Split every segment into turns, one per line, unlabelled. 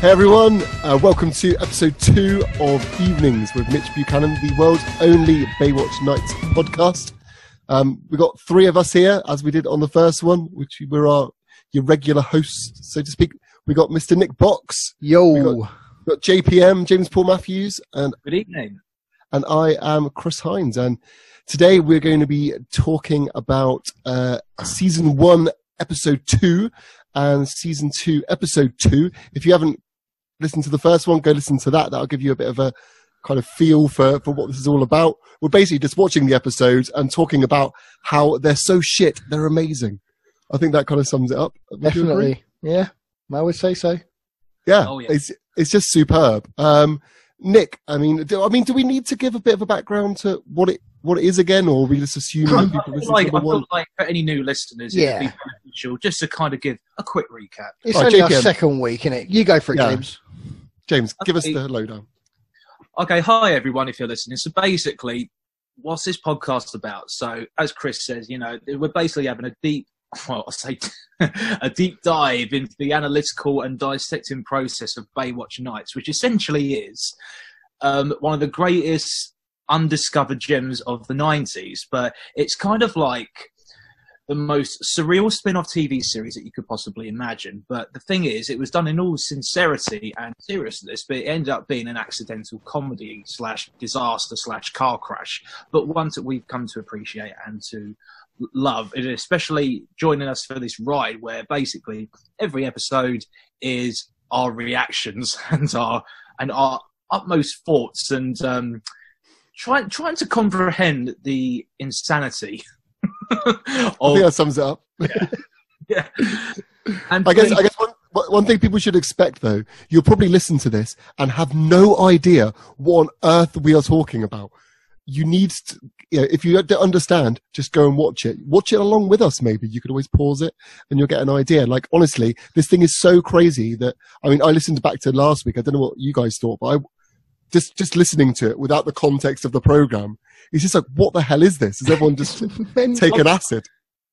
Hey everyone, uh, welcome to episode two of Evenings with Mitch Buchanan, the world's only Baywatch Nights podcast. Um, we got three of us here, as we did on the first one, which were our your regular hosts, so to speak. We got Mr. Nick Box,
Yo.
We got, we got JPM, James Paul Matthews, and
Good evening.
and I am Chris Hines. And today we're going to be talking about uh, season one, episode two, and season two, episode two. If you haven't listened to the first one, go listen to that. That'll give you a bit of a kind of feel for, for what this is all about. We're basically just watching the episodes and talking about how they're so shit, they're amazing. I think that kind of sums it up. Would?
Definitely. Yeah, I would say so.
Yeah,
Oh, yeah.
it's it's just superb. Um, Nick, I mean, do, I mean, do we need to give a bit of a background to what it what it is again, or are we just assume that people listen
like,
to the
I feel
one?
like for any new listeners,
Yeah.
it'd be beneficial just to kind of give a quick recap.
It's
Right,
only our second week, isn't it? You go for it,
Yeah.
James.
James, give us
Okay.
the lowdown.
Okay, hi everyone, if you're listening. So basically, what's this podcast about? So, as Chris says, you know, we're basically having a deep, well, I say, a deep dive into the analytical and dissecting process of Baywatch Nights, which essentially is um, one of the greatest undiscovered gems of the 90s. But it's kind of like the most surreal spin-off TV series that you could possibly imagine. But the thing is, it was done in all sincerity and seriousness, but it ended up being an accidental comedy slash disaster slash car crash, but one that we've come to appreciate and to love, and especially joining us for this ride where basically every episode is our reactions and our and our utmost thoughts and um, trying trying to comprehend the insanity
I think that sums it up.
yeah. And
I guess, I guess one, one thing people should expect though, you'll probably listen to this and have no idea what on earth we are talking about. You need to, you know, if you don't understand, just go and watch it. Watch it along with us, maybe. You could always pause it and you'll get an idea. Like, honestly, this thing is so crazy that, I mean, I listened back to last week. I don't know what you guys thought, but I, just, just listening to it without the context of the program, it's just like, what the hell is this? Is everyone just taking acid?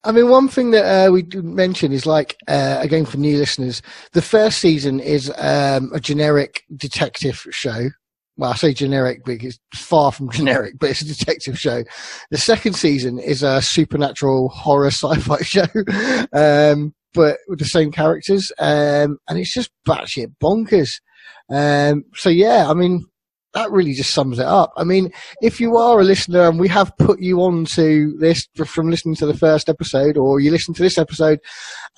I mean, one thing that uh, we didn't mention is like, uh, again, for new listeners, the first season is um, a generic detective show. Well, I say generic because it's far from generic, but it's a detective show. The second season is a supernatural horror sci-fi show, um, but with the same characters, um, and it's just batshit bonkers. Um, so yeah, I mean, that really just sums it up. I mean, if you are a listener and we have put you on to this from listening to the first episode or you listen to this episode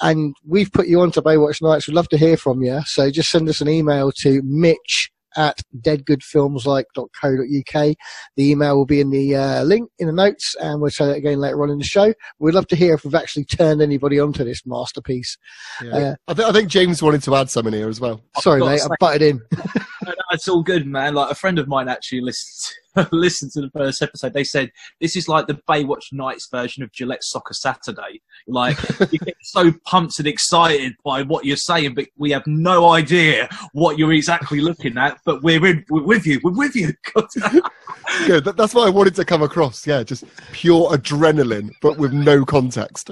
and we've put you on to Baywatch Nights, we'd love to hear from you. So just send us an email to mitch at deadgoodfilmslike.co.uk. The email will be in the uh, link in the notes and we'll say that again later on in the show. We'd love to hear if we've actually turned anybody onto this masterpiece.
Yeah.
Uh,
I, th- I think James wanted to add some in here as well.
Sorry, mate,
say-
I butted in.
It's all good, man. Like a friend of mine actually listened listened to the first episode. They said this is like the Baywatch Nights version of Gillette Soccer Saturday. Like you get so pumped and excited by what you're saying, but we have no idea what you're exactly looking at. But we're in, we're with you. We're with you.
Good. That, that's what I wanted to come across. Yeah, just pure adrenaline, but with no context.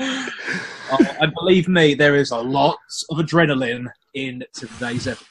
Oh, and believe me, there is a lot of adrenaline in today's episode.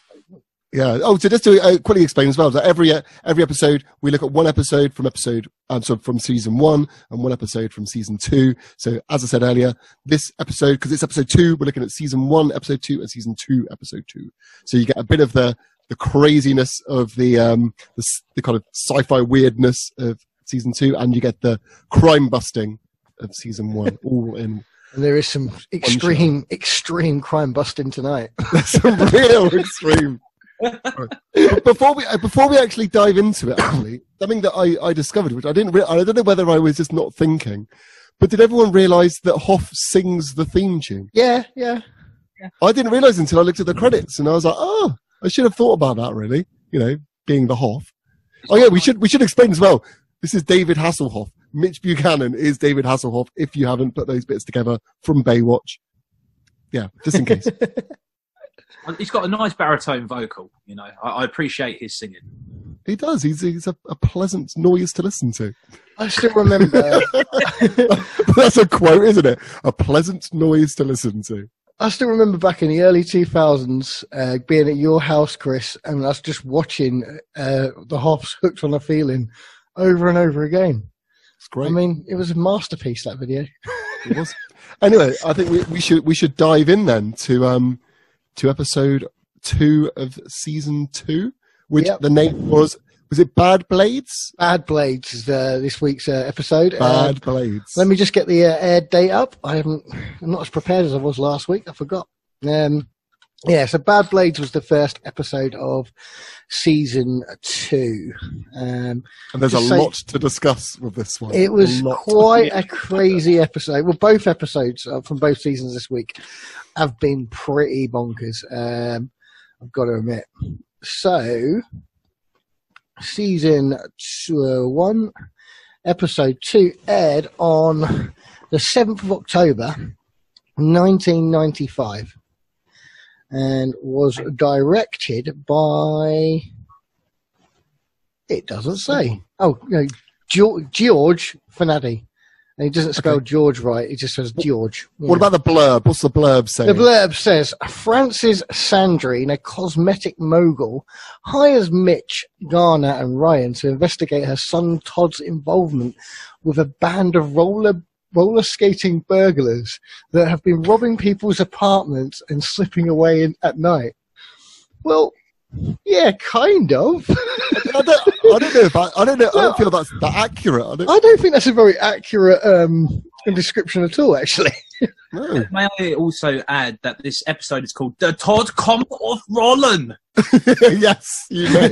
Yeah. Oh, so just to uh, quickly explain as well, that every uh, every episode we look at one episode from episode, um, so from season one, and one episode from season two. So as I said earlier, this episode because it's episode two, we're looking at season one, episode two, and season two, episode two. So you get a bit of the the craziness of the um the, the kind of sci-fi weirdness of season two, and you get the crime busting of season one, all in
And there is some extreme, extreme crime busting tonight.
That's a real extreme. Right. Before we uh, before we actually dive into it, actually, something that I, I discovered, which I didn't, re- I don't know whether I was just not thinking, but did everyone realise that Hoff sings the theme tune?
Yeah, yeah.
I didn't realise until I looked at the credits, and I was like, oh, I should have thought about that. Really, you know, being the Hoff. Oh yeah, we should we should explain as well. This is David Hasselhoff. Mitch Buchanan is David Hasselhoff. If you haven't put those bits together from Baywatch, yeah, just in case.
He's got a nice baritone vocal, you know. I, I appreciate his singing.
He does. He's he's a, a pleasant noise to listen to.
I still remember.
That's a quote, isn't it? A pleasant noise to listen to.
I still remember back in the early 2000s uh, being at your house, Chris, and us just watching uh, the Hoffs hooked on a feeling over and over again.
It's great.
I mean, it was a masterpiece, that video.
It was. Anyway, I think we, we should we should dive in then to um to episode two of season two, which
Yep.
the name was was it Bad Blades?
Bad Blades is uh, this week's uh, episode. Uh,
Bad Blades.
let me just get the uh, air date up. I haven't, I'm not as prepared as I was last week. I forgot. Um, yeah, so Bad Blades was the first episode of season two. Um,
and there's a
say-
lot to discuss with this one.
It was
A
quite a crazy episode. Well, both episodes uh, from both seasons this week have been pretty bonkers. Um, I've got to admit. So, season two, uh, one, episode two aired on the 7th of October, 1995, and was directed by. It doesn't say. Mm-hmm. Oh, no, George, Fenady. And he doesn't spell
Okay.
George right. He just says George.
What about the blurb? What's the blurb saying?
The blurb says Francis Sandrine, a cosmetic mogul, hires Mitch, Garner, and Ryan to investigate her son Todd's involvement with a band of roller roller skating burglars that have been robbing people's apartments and slipping away in, at night. Well, yeah, kind of.
I, don't, I don't know if I, I don't know. I don't feel that's that accurate. I don't
I don't think that's a very accurate um, description at all, actually.
Know.
May I also add that this episode is called The Todd Come of Rollin.
yes, you know.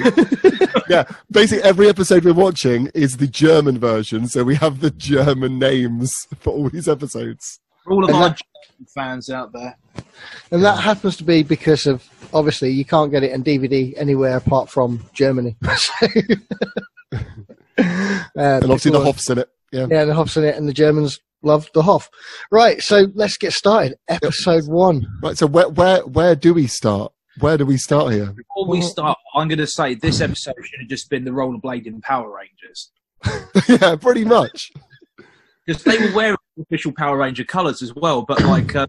yeah, basically every episode we're watching is the German version, so we have the German names for all these episodes.
For all of
And
our
that-
German fans out there.
And that happens to be because of obviously you can't get it on DVD anywhere apart from Germany. So, uh,
And obviously the
people-
Hoff's in it. Yeah.
Yeah, the Hoff's in it, and the Germans love the Hoff. Right, so let's get started. Episode one.
Right. So where where where do we start? Where do we start here?
Before we start, I'm going to say this episode should have just been the rollerblading Power Rangers.
yeah, pretty much.
Because they were wearing official Power Ranger colours as well. But, like, uh,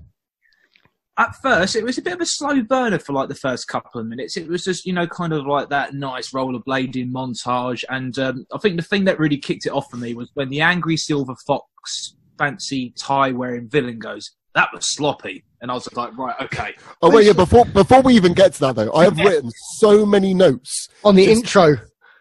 at first, it was a bit of a slow burner for, like, the first couple of minutes. It was just, you know, kind of like that nice rollerblading montage. And um, I think the thing that really kicked it off for me was when the angry Silver Fox fancy tie wearing villain goes, that was sloppy. And I was like, right, okay.
Oh wait, yeah. Before before we even get to that though, I have written so many notes.
On the
Just-
intro.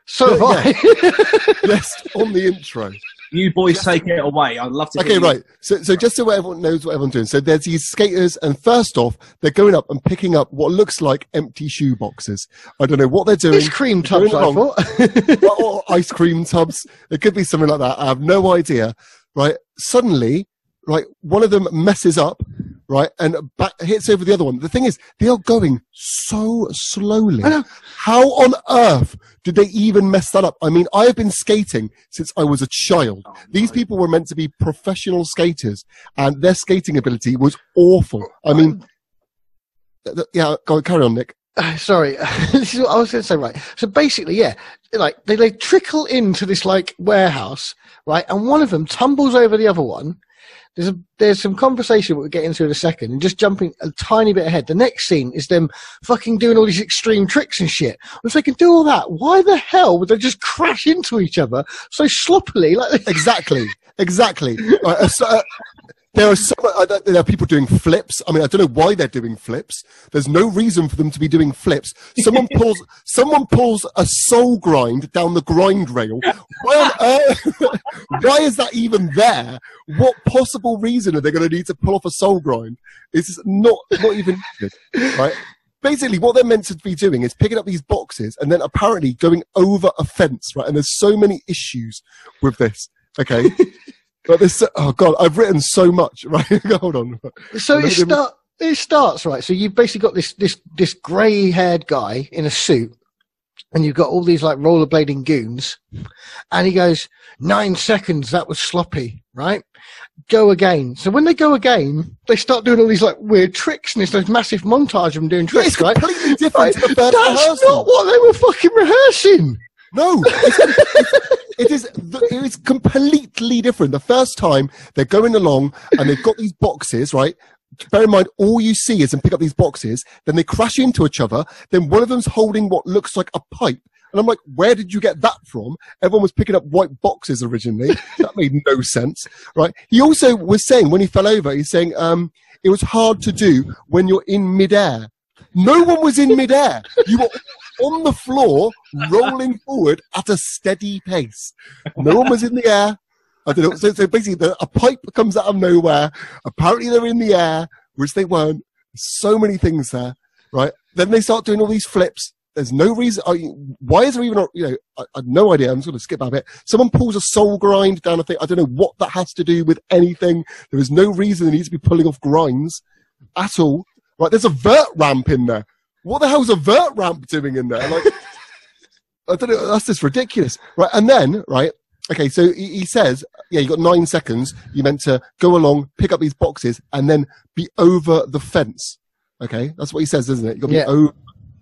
So have
Yeah.
I.
Yes, on the intro.
You boys take it away. I'd love to hear
Okay,
you.
right. So, so just so everyone knows what everyone's doing. So there's these skaters, and first off, they're going up and picking up what looks like empty shoe boxes. I don't know what they're doing.
It's cream tubs, I thought.
or, or ice cream tubs. It could be something like that. I have no idea. Right. Suddenly, right, one of them messes up, right, and back, hits over the other one. The thing is, they are going so slowly. How on earth did they even mess that up? I mean, I have been skating since I was a child.
Oh,
These
no.
people were meant to be professional skaters, and their skating ability was awful. I mean, th- th- yeah, go on, carry on, Nick.
Sorry, this is what I was going to say. Right, so basically, yeah, like they they trickle into this like warehouse, right, and one of them tumbles over the other one. There's a, there's some conversation we'll get into in a second, and just jumping a tiny bit ahead. The next scene is them fucking doing all these extreme tricks and shit. If they can do all that, why the hell would they just crash into each other so sloppily? Like,
Exactly, exactly. Right, uh, so, uh, there are so uh, there are people doing flips. I mean, I don't know why they're doing flips. There's no reason for them to be doing flips. Someone pulls someone pulls a soul grind down the grind rail. Why on earth? why is that even there? What possible reason are they going to need to pull off a soul grind? It's not not even good, right. Basically, what they're meant to be doing is picking up these boxes and then apparently going over a fence, right? And there's so many issues with this. Okay. But this, oh god, I've written so much. Right, hold on.
So it start it starts right. So you've basically got this this this grey haired guy in a suit, and you've got all these like rollerblading goons, and he goes nine seconds. That was sloppy, right? Go again. So when they go again, they start doing all these like weird tricks, and it's this massive montage of them doing
Yeah, it's
tricks, right?
completely different
Right,
to the first
That's
rehearsal.
not what they were fucking rehearsing.
No, it's, it's, it is. It is completely different. The first time they're going along and they've got these boxes, right? bear in mind, all you see is them pick up these boxes, then they crash into each other, then one of them's holding what looks like a pipe. And I'm like, where did you get that from? Everyone was picking up white boxes originally. that made no sense, right? He also was saying when he fell over, he's saying, um, it was hard to do when you're in midair. No one was in midair. You were on the floor, rolling forward at a steady pace. No one was in the air. I don't know. So, so basically, the, a pipe comes out of nowhere. Apparently, they're in the air, which they weren't. So many things there, right? Then they start doing all these flips. There's no reason. I, why is there even? a- You know, I, I have no idea. I'm just going to skip that bit. Someone pulls a soul grind down a thing. I don't know what that has to do with anything. There is no reason they need to be pulling off grinds at all. Right? There's a vert ramp in there. What the hell's a vert ramp doing in there? Like, I don't know. That's just ridiculous, right? And then, right? Okay, so he, he says, yeah, you got nine seconds. You meant to go along, pick up these boxes, and then be over the fence. Okay, that's what he says, isn't it? You got to
Yeah.
be over.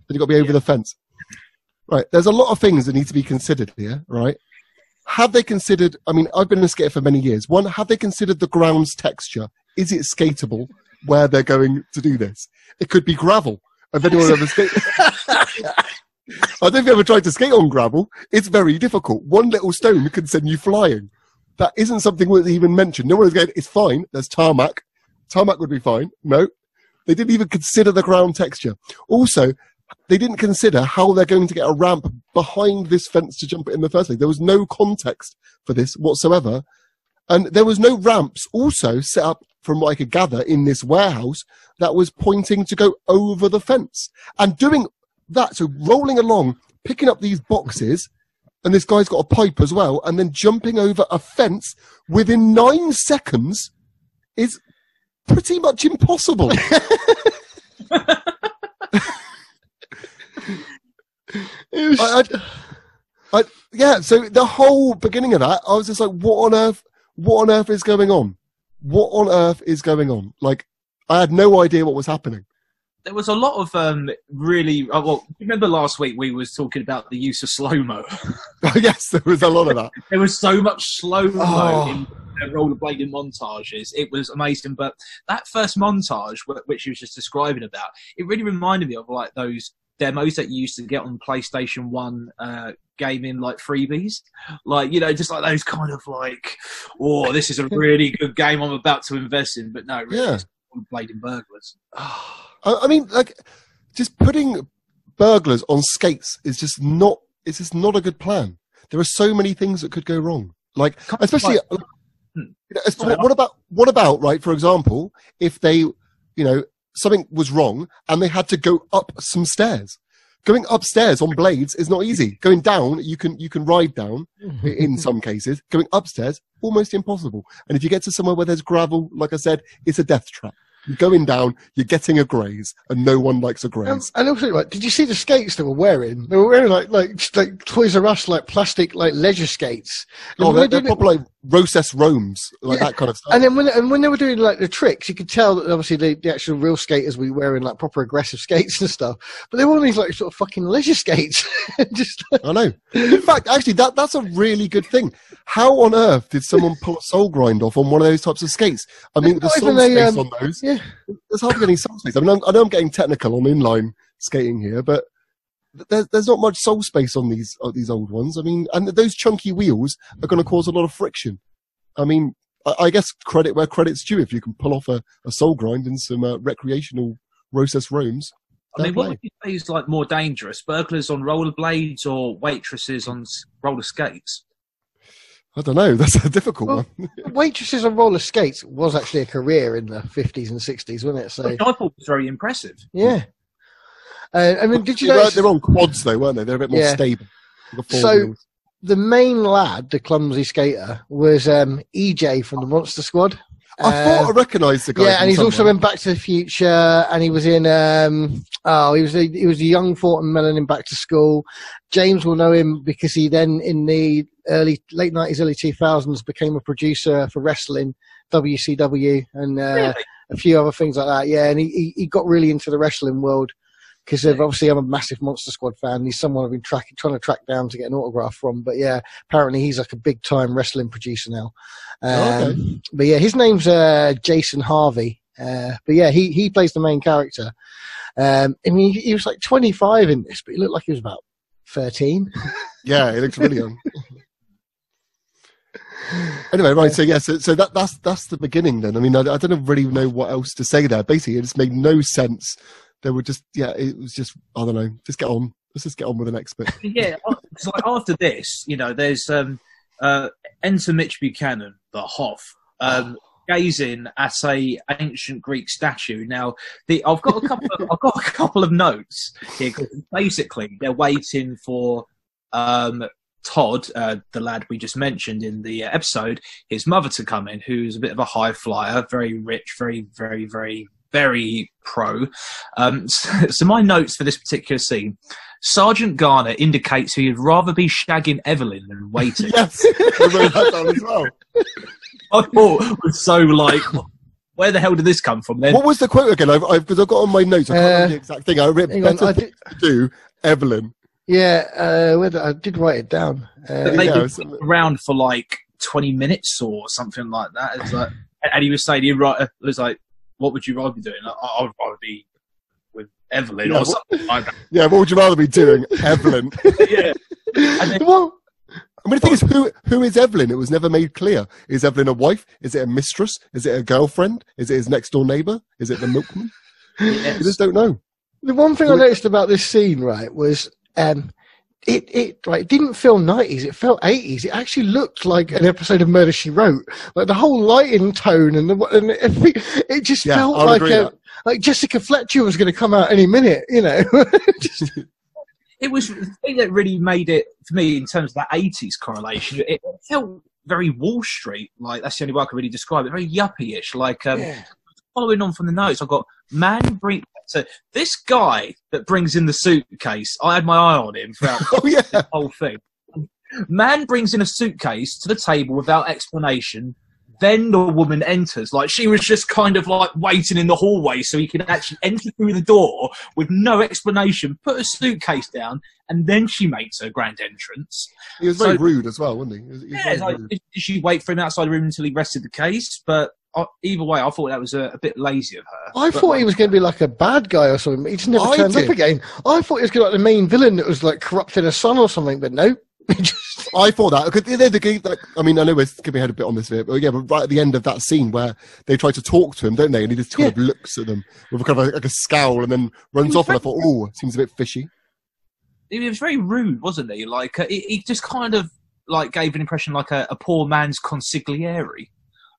You got to be over the fence. Right. There's a lot of things that need to be considered here. Right. Have they considered? I mean, I've been a skater for many years. One, have they considered the ground's texture? Is it skatable where they're going to do this? It could be gravel. Have anyone ever skated? I don't know if you ever tried to skate on gravel. It's very difficult. One little stone can send you flying. That isn't something that's even mentioned. No one is going, it's fine. There's tarmac. Tarmac would be fine. No. They didn't even consider the ground texture. Also, they didn't consider how they're going to get a ramp behind this fence to jump it in the first place. There was no context for this whatsoever. And there was no ramps also set up from what I could gather in this warehouse that was pointing to go over the fence and doing that. So rolling along, picking up these boxes, and this guy's got a pipe as well, and then jumping over a fence within nine seconds is pretty much impossible.
It was-
I, I, I, yeah, so the whole beginning of that, I was just like, what on earth, what on earth is going on? What on earth is going on? Like, I had no idea what was happening.
There was a lot of um, really. Oh, well, remember last week we was talking about the use of slow mo.
yes, there was a lot of that.
there was so much slow mo
Oh.
in uh, rollerblading montages. It was amazing. But that first montage, wh- which you was just describing about, it really reminded me of like those demos that you used to get on PlayStation One uh, gaming like freebies, like you know, just like those kind of like, oh, this is a really good game I'm about to invest in. But no, really,
Yeah.
it's blading burglars.
I, mean, like, just putting burglars on skates is just not, it's just not a good plan. There are so many things that could go wrong. Like, especially,
like- Hmm.
you know, what, what about, what about, right, for example, if they, you know, something was wrong and they had to go up some stairs. Going upstairs on blades is not easy. Going down, you can, you can ride down in some cases. Going upstairs, almost impossible. And if you get to somewhere where there's gravel, like I said, it's a death trap. You're going down, you're getting a graze, and no one likes a
Um,
graze.
and also, like, did you see the skates they were wearing? They were wearing like like like Toys R Us like plastic like leisure skates. And
oh, they're,
they
they're
it-
proper like Roses Romes, like
Yeah.
that kind of stuff.
and then when and when they were doing like the tricks, you could tell that obviously the, the actual real skaters were wearing like proper aggressive skates and stuff. But they were on these like sort of fucking leisure skates. Just
I know. In fact, actually, that that's a really good thing. How on earth did someone pull a soul grind off on one of those types of skates? I mean, the
Not
soul
a,
space
um,
on those.
yeah.
There's hardly any soul space. I mean, I'm, I know I'm getting technical on inline skating here, but there's there's not much soul space on these on these old ones. I mean, and those chunky wheels are going to cause a lot of friction. I mean, I, I guess credit where credit's due if you can pull off a, a soul grind in some uh, recreational Roses Roams.
I mean,
Fair
what
play.
would you say is like more dangerous, burglars on rollerblades or waitresses on roller skates?
I don't know. That's a difficult
Well,
one.
waitresses on roller skates was actually a career in the fifties and sixties, wasn't it? So
Which I thought it was very impressive.
yeah. Uh, I mean, did you
They were-
notice
They're on quads though, weren't they? They're a bit more
Yeah.
stable. Like a four
So-
wheels.
the main lad, the clumsy skater, was um, EJ from the Monster Squad.
I thought I recognised the guy.
yeah, and he's also in Back to the Future, and he was in um, oh, he was a, he was a young Thornton Melon in Back to School. James will know him because he then in the early late nineties, early two thousands became a producer for wrestling, WCW, and uh,
Really?
a few other things like that. Yeah, and he he, he got really into the wrestling world. Because obviously I'm a massive Monster Squad fan. He's someone I've been tracking, trying to track down to get an autograph from. But yeah, apparently he's like a big time wrestling producer now. Um,
Oh, okay.
But yeah, his name's uh, Jason Hervey. Uh, but yeah, he he plays the main character. Um, I mean, he, he was like 25 in this, but he looked like he was about 13.
Yeah, he looks really young. anyway, right. So yeah, so, so that that's that's the beginning. Then I mean, I, I don't really know what else to say there. Basically, it just made no sense. They were just yeah, it was just I don't know. Just get on. Let's just get on with the next bit.
yeah, so after this, you know, there's um, uh, enter Mitch Buchanan, the Hoff, um, gazing at a ancient Greek statue. Now, the I've got a couple. Of, I've got a couple of notes here. basically, they're waiting for um, Todd, uh, the lad we just mentioned in the episode, his mother to come in, who's a bit of a high flyer, very rich, very, very, very, very pro. Um, so, so my notes for this particular scene. Sergeant Garner indicates he'd rather be shagging Evelyn than waiting.
yes, I wrote that down as well.
I thought was so like, where the hell did this come from? Then
What was the quote again? I've because I've got on my notes. I can't
Uh,
remember the exact thing. I wrote
hang on, I did-
to do, Evelyn.
Yeah, uh, where did, I did write it down. Uh,
they
yeah,
were around for like 20 minutes or something like that. It's like, and he was saying, he write, it was like, what would you rather be doing? Like, I, I would rather be with Evelyn
Yeah,
or
what-
something like that.
Yeah, what would you rather be doing, Evelyn?
yeah. And then,
well, I mean, the thing is, who who is Evelyn? It was never made clear. Is Evelyn a wife? Is it a mistress? Is it a girlfriend? Is it his next door neighbour? Is it the milkman?
yes.
You just don't know.
the one thing I noticed about this scene, right, was um, it it like didn't feel 90s. It felt 80s. It actually looked like an episode of Murder She Wrote. Like the whole lighting tone and the and everything, it just
Yeah,
felt
I'll
like a, like Jessica Fletcher was going to come out any minute. You know. Just-
it was the thing that really made it for me in terms of that 80s correlation. It, it felt very Wall Street. Like, that's the only way I can really describe it. Very yuppie ish. Like, um, following on from the notes, I've got man bring. So this guy that brings in the suitcase, I had my eye on him throughout
Oh yeah,
the whole thing. Man brings in a suitcase to the table without explanation. Then the woman enters. Like she was just kind of like waiting in the hallway so he could actually enter through the door with no explanation, put a suitcase down, and then she makes her grand entrance.
he was very
So-
rude as well, wasn't he? He was- he was
Yeah, like, did she wait for him outside the room until he rested the case? But either way, I thought that was a, a bit lazy of her.
I
But,
thought
like,
he was going to be like a bad guy or something. But he just never
I
turned
did.
up again. I thought he was going to be like the main villain that was like corrupting a son or something. But no,
I thought that because they're the guy that I mean I know we're skipping ahead a bit on this bit, but yeah, but right at the end of that scene where they try to talk to him, don't they? And he just kind of looks at them with a kind of like a scowl and then runs
He
off. And I thought, oh, seems a bit fishy.
he was very rude, wasn't he? Like uh, he, he just kind of like gave an impression like a, a poor man's consigliere.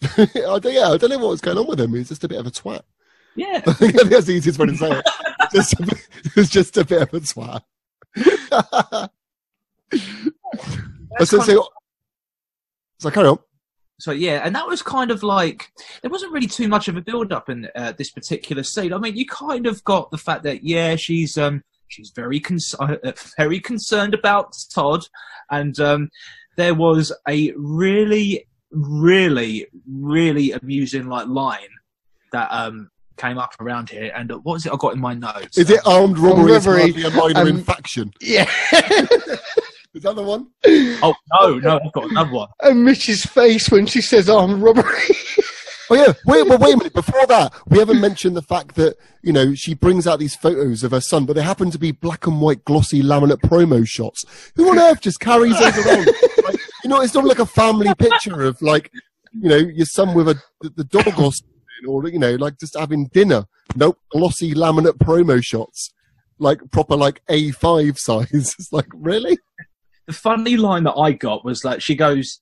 I don't, yeah, I don't know what was going on with him. He's just a bit of a twat.
Yeah,
I think that's the easiest way to say it. Just a it's just a bit of a twat. So, so, so carry on.
So yeah, and that was kind of like there wasn't really too much of a build up in uh, this particular scene. I mean, you kind of got the fact that yeah, she's um she's very cons- uh, very concerned about Todd, and um there was a really really really amusing like line that um came up around here. And uh, what was it I got in my notes?
Is it armed robbery? is
robbery,
hardly a minor
um,
infraction.
yeah.
Is that the one?
Oh no, no, I've got another one.
and Mitch's face when she says armed robbery.
Oh yeah, wait, but wait a minute. Before that, we haven't mentioned the fact that you know she brings out these photos of her son, but they happen to be black and white glossy laminate promo shots. Who on earth just carries those around? Like, you know, it's not like a family picture of like you know your son with a the, the dog or something, or you know like just having dinner. Nope, glossy laminate promo shots, like proper like A5 size. It's like really.
The funny line that I got was like she goes,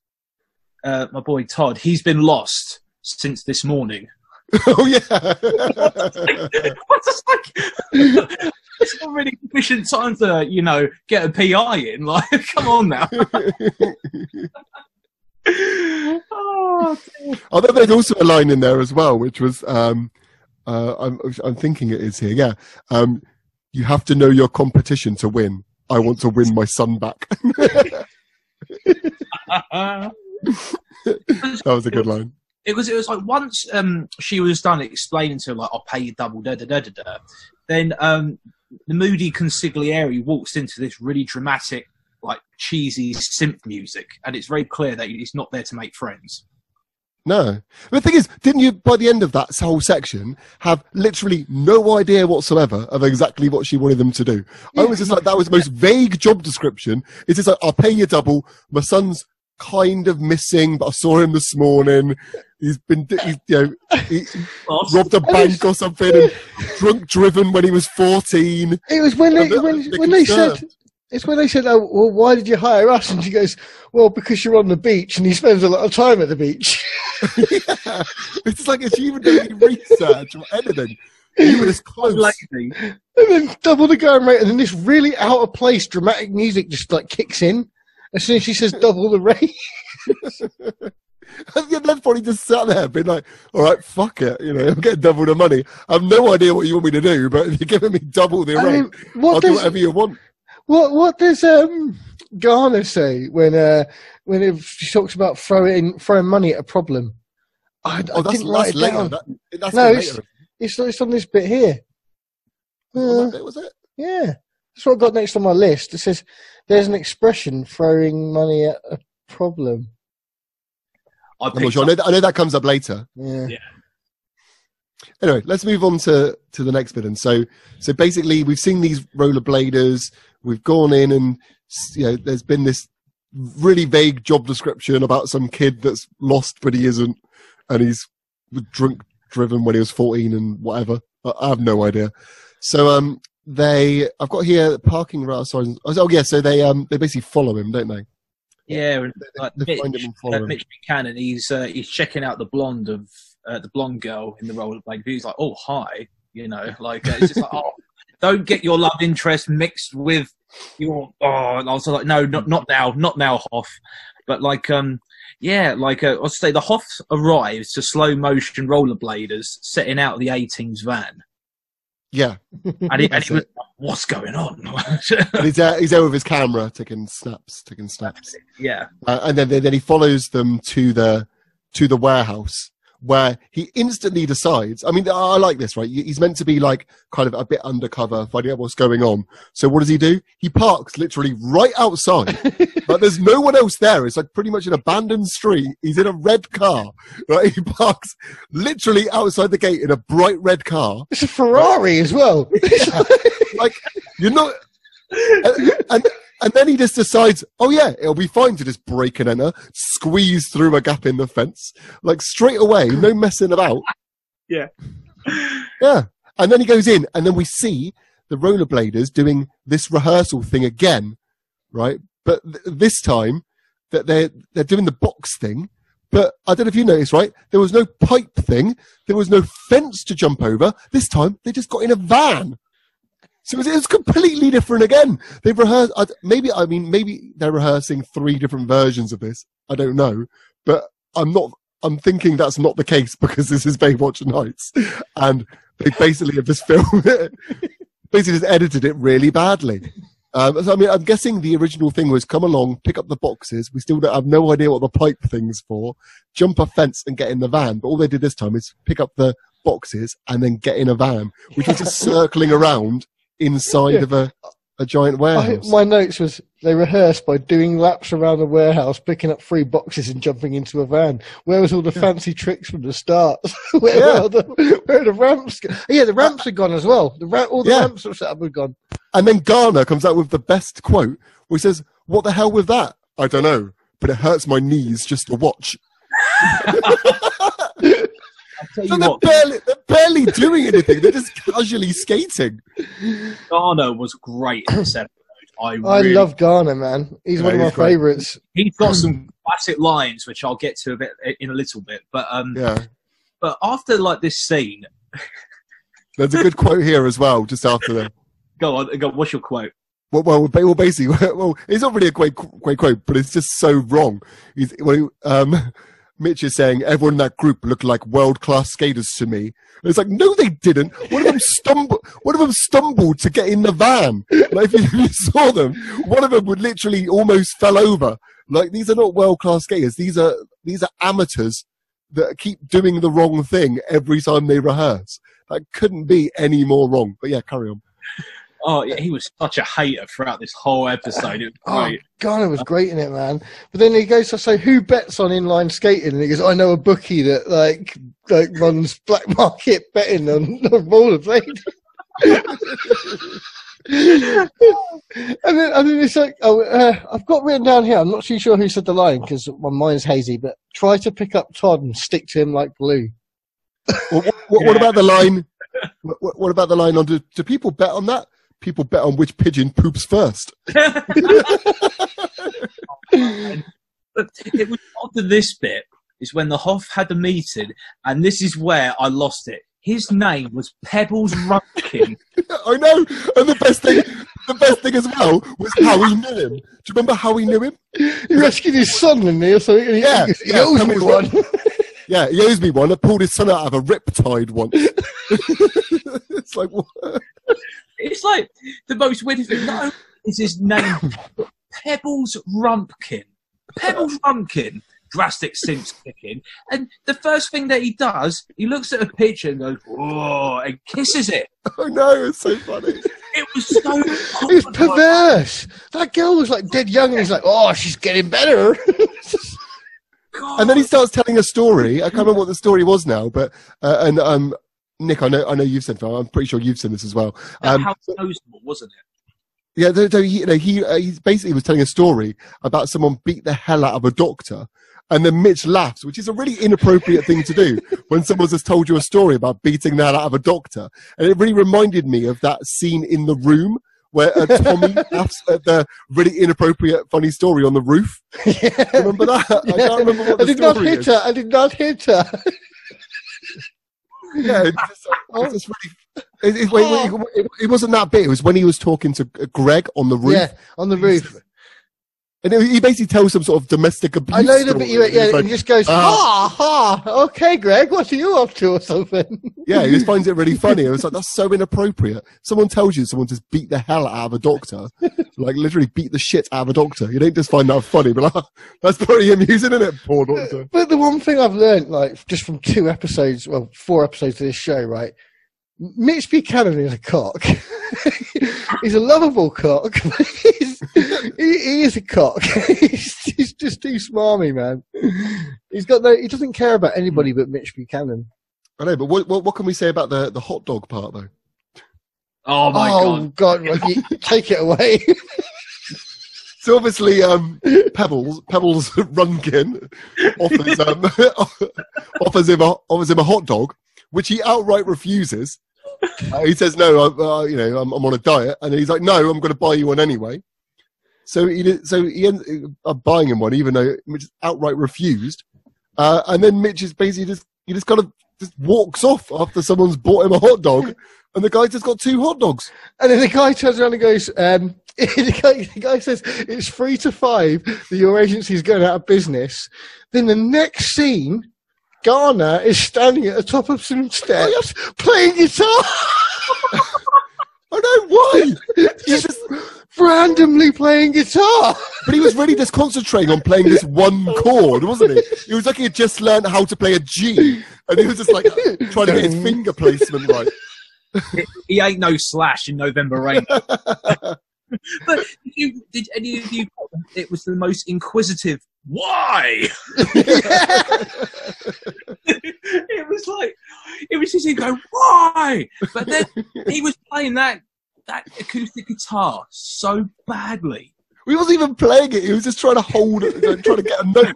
uh, "My boy Todd, he's been lost since this morning."
oh yeah.
What's like? It's not really sufficient time to, you know, get a PI in. Like, come on now. oh.
Although there's also a line in there as well, which was, um, uh, I'm, I'm thinking it is here. Yeah, um, you have to know your competition to win. I want to win my son back. that was a good line.
it was it was like once um she was done explaining to her like I'll pay you double da da da da da. Then um the moody consigliere walks into this really dramatic, like cheesy synth music, and it's very clear that he's not there to make friends.
No. The thing is, didn't you, by the end of that whole section, have literally no idea whatsoever of exactly what she wanted them to do? I was just like, that was the most vague job description. It's just like, I'll pay you double. My son's kind of missing, but I saw him this morning. He's been, he's, you know, he robbed a bank or something and drunk driven when he was 14.
It was when they
I'm
when, when they said it's when they said, "Oh, well, why did you hire us?" And she goes, "Well, because you're on the beach, and he spends a lot of time at the beach."
yeah. It's like, if you even do any research or anything, you were this close.
Lazy.
And then double the going rate, and then this really out of place dramatic music just like kicks in as soon as she says double the rate.
Then probably just sat there being like, all right, fuck it. You know, I'm getting double the money. I have no idea what you want me to do, but if you're giving me double the
I
rate,
mean,
I'll do whatever you want.
what what does um Garner say when uh when it, she talks about throwing throwing money at a problem? I, I
Oh, that's,
didn't write
that's
it down.
That, that's
No, it's- It's it's on this bit here. Uh,
that bit was it?
Yeah, that's what I got next on my list. It says there's an expression throwing money at a problem.
I
I'm not sure. I know, that, I know that comes up later.
Yeah.
Yeah.
Anyway, let's move on to, to the next bit. And so, so basically, we've seen these rollerbladers. We've gone in and, you know, there's been this really vague job description about some kid that's lost, but he isn't. And he's drunk driven when he was 14 and whatever. I, I have no idea. So, um, they, I've got here parking right outside. Oh, yeah. So they, um, they basically follow him, don't they?
Yeah, and
They,
like
they
Mitch, uh. Mitch Buchanan, he's uh, he's checking out the blonde of uh, the blonde girl in the role of rollerblade. He's like, oh hi, you know, like uh, it's just like, oh, don't get your love interest mixed with your. Oh, and I was like, no, not not now, not now, Hoff. But like, um, yeah, like uh, I'll say the Hoff arrives to slow motion rollerbladers setting out of the A team's van,
Yeah.
and he, and he was, what's going on?
And he's there, he's there with his camera taking snaps, taking snaps.
yeah,
Uh, and then, then he follows them to the to the warehouse where he instantly decides. I mean, I like this, right? He's meant to be like kind of a bit undercover, finding out what's going on. So what does he do? He parks literally right outside. like there's no one else there. It's like pretty much an abandoned street. He's in a red car. Right? He parks literally outside the gate in a bright red car.
It's a Ferrari as well.
Like you're not. And, and and then he just decides, oh yeah, it'll be fine to just break and enter, squeeze through a gap in the fence, like straight away, no messing about.
Yeah.
Yeah. And then he goes in, and then we see the rollerbladers doing this rehearsal thing again, right? But th- this time that they're they're doing the box thing. But I don't know if you noticed, right? There was no pipe thing. There was no fence to jump over. This time they just got in a van. So it was, completely different again. They've rehearsed. Maybe I mean maybe they're rehearsing three different versions of this. I don't know, but I'm not. I'm thinking that's not the case because this is Baywatch Nights, and they basically have just filmed it, basically just edited it really badly. Um, so I mean, I'm guessing the original thing was come along, pick up the boxes. We still don't have no idea what the pipe thing's for. Jump a fence and get in the van. But all they did this time is pick up the boxes and then get in a van, which was just circling around inside
Yeah.
of a, a giant
I,
warehouse.
my notes was they rehearsed by doing laps around the warehouse, picking up three boxes and jumping into a van. Where was all the fancy tricks from the start? where,
Yeah.
were the, where are the ramps? Go- yeah, the ramps are gone as well. The ra- all the
Yeah.
ramps were set up are gone.
And then Garner comes out with the best quote, he says, "What the hell with that? I don't know, but it hurts my knees just to watch."
I'll
So
you
they're
what,
barely, they're barely doing anything. They're just casually skating.
Garner was great in this episode. I,
I
really,
love Garner, man. He's
Yeah,
one of my favourites.
He's got some classic lines, which I'll get to a bit in a little bit. But um,
Yeah.
but after like this scene,
There's a good quote here as well, just after that,
go on, go. What's your quote?
Well, well, well, basically, well, it's not really a great, great quote, but it's just so wrong. He's, well, he- um, Mitch is saying everyone in that group looked like world-class skaters to me. And it's like, no, they didn't. One of them stumbled. One of them stumbled to get in the van. Like if you, if you saw them, one of them would literally almost fell over. Like these are not world-class skaters. These are these are amateurs that keep doing the wrong thing every time they rehearse. That couldn't be any more wrong. But yeah, carry on.
Oh, yeah, he was such a hater throughout this whole episode. It was
Oh,
God,
it was great in it, man. But then he goes to say, "Who bets on inline skating?" And he goes, "I know a bookie that like like runs black market betting on, on rollerblade." and then and then it's like, "Oh, uh, I've got written down here. I'm not too sure who said the line because my mind's hazy. But try to pick up Todd and stick to him like glue."
What, what, what
Yeah.
about the line? What, what- what about the line on? Do, do people bet on that? People bet on which pigeon poops first.
But it was after this bit is when the Hoff had a meeting, and this is where I lost it. His name was Pebbles Rumpkin.
I know, and the best thing, the best thing as well was how he knew him. Do you remember how he knew him?
He rescued his son, and he or something. And he,
Yeah,
he
yeah,
owes
tell
me
me
one.
Yeah, he owes me one. I pulled his son out of a riptide once. it's like, what?
It's like the most weird thing. Only is his name Pebbles Rumpkin. Pebbles Rumpkin. Drastic Simps kicking. And the first thing that he does, he looks at a picture and goes, whoa, and kisses it.
I know, it's so funny.
It was so.
It's perverse. That girl was like dead young, and he's like, "Oh, she's getting better."
God.
And then he starts telling a story. I can't remember what the story was now, but uh, and um, Nick, I know, I know you've seen. I'm pretty sure you've seen this as well. Um,
House Noseable, wasn't it?
Yeah, no, no, he, you know, he, uh, he basically was telling a story about someone beat the hell out of a doctor. And then Mitch laughs, which is a really inappropriate thing to do when someone's just told you a story about beating the hell out of a doctor. And it really reminded me of that scene in the room where uh, Tommy laughs at the really inappropriate, funny story on the roof.
yeah.
Remember that? I can't remember what the I
did not hit
is.
her. I did not hit her.
Yeah, it's just, it's just really. It, it, wait, it, it wasn't that bit. It was when he was talking to uh, Greg on the roof.
Yeah, on the roof.
And he basically tells some sort of domestic abuse.
I know the bit. You, yeah,
He's like,
he just goes,
"Ah."
"Ha ha." Okay, Greg, what are you up to, or something?
yeah, he just finds it really funny. It was like that's so inappropriate. Someone tells you someone just beat the hell out of a doctor, like literally beat the shit out of a doctor. You don't just find that funny, but like, that's pretty amusing, isn't it? Poor doctor.
But the one thing I've learned, like just from two episodes, well, four episodes of this show, right? Mitch Buchanan is a cock. he's a lovable cock. he's, he, he is a cock. he's, he's just too smarmy, man. He's got no. He doesn't care about anybody but Mitch Buchanan.
I know, but what, what what can we say about the the hot dog part though?
Oh my
oh
god.
God, Rocky, take it away.
So obviously, um, Pebbles Pebbles Runkin offers um, offers him a offers him a hot dog, which he outright refuses. Uh, he says, "No, I, uh, you know, I'm, I'm on a diet," and he's like, "No, I'm going to buy you one anyway." So he so he ends up buying him one, even though Mitch outright refused. Uh, and then Mitch is basically just he just kind of just walks off after someone's bought him a hot dog, and the guy's just got two hot dogs.
And then the guy turns around and goes, um, the, guy, the guy says, it's three to five that your agency's going out of business. Then the next scene, Garner is standing at the top of some steps playing guitar,
I don't know why. He's just,
randomly playing guitar.
but he was really just concentrating on playing this one chord, wasn't he? It was like he had just learned how to play a G, and he was just like trying to get his finger placement right.
He ain't no slash in November Rain. but did, you, did any of you? It was the most inquisitive. Why? it was like it was just him going why, but then he was playing that that acoustic guitar so badly.
He wasn't even playing it. He was just trying to hold it, trying to get a note.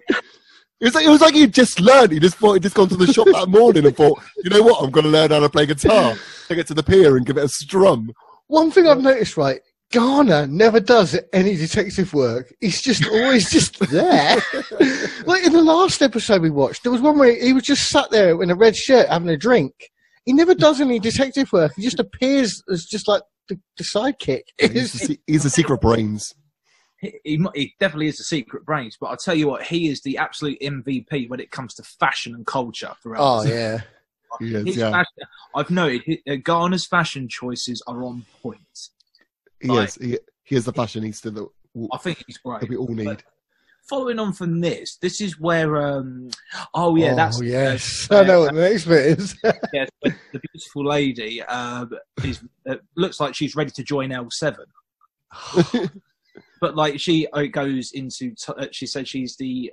It was like it was like he'd just learned. He just thought he'd just gone to the shop that morning and thought, you know what, I'm going to learn how to play guitar. Take it to the pier and give it a strum.
One thing I've noticed, right? Garner never does any detective work. He's just always just there. like in the last episode we watched, there was one where he was just sat there in a red shirt having a drink. He never does any detective work. He just appears as just like the, the sidekick.
He's a, se- he's a secret brains.
He, he, he definitely is the secret brains, but I'll tell you what, he is the absolute MVP when it comes to fashion and culture. Throughout
oh
this.
yeah.
Is, yeah.
fashion, I've noted hi- uh, Garner's fashion choices are on point.
He
Right.
is. He, he is the fashionista that, w-
I think he's great.
that we all need.
But following on from this, this is where, um, oh yeah,
oh,
that's
yes.
uh,
I know what the next bit is.
yeah, the beautiful lady um, is uh, looks like she's ready to join L seven. but like she uh, goes into, t- uh, she said she's the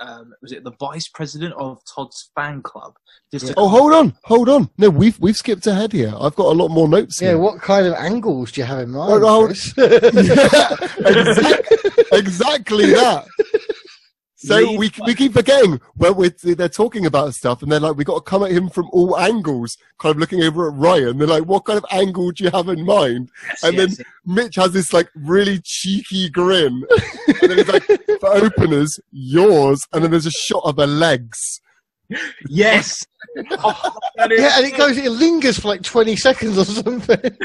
um, was it the vice president of Todd's fan club? Just to-
Oh, hold on, hold on. No, we've we've skipped ahead here. I've got a lot more notes.
yeah,
here.
what kind of angles do you have in mind?
Oh, no, yeah, exactly, exactly that. So we we keep forgetting when we're, they're talking about stuff, and they're like, "We've got to come at him from all angles. Kind of looking over at Ryan, they're like, what kind of angle do you have in mind?
Yes,
and
yes,
Mitch has this like really cheeky grin, and then he's like, for openers, yours, and then there's a shot of her legs.
yes. Oh, that is-
yeah, and it goes, it lingers for like 20 seconds or something.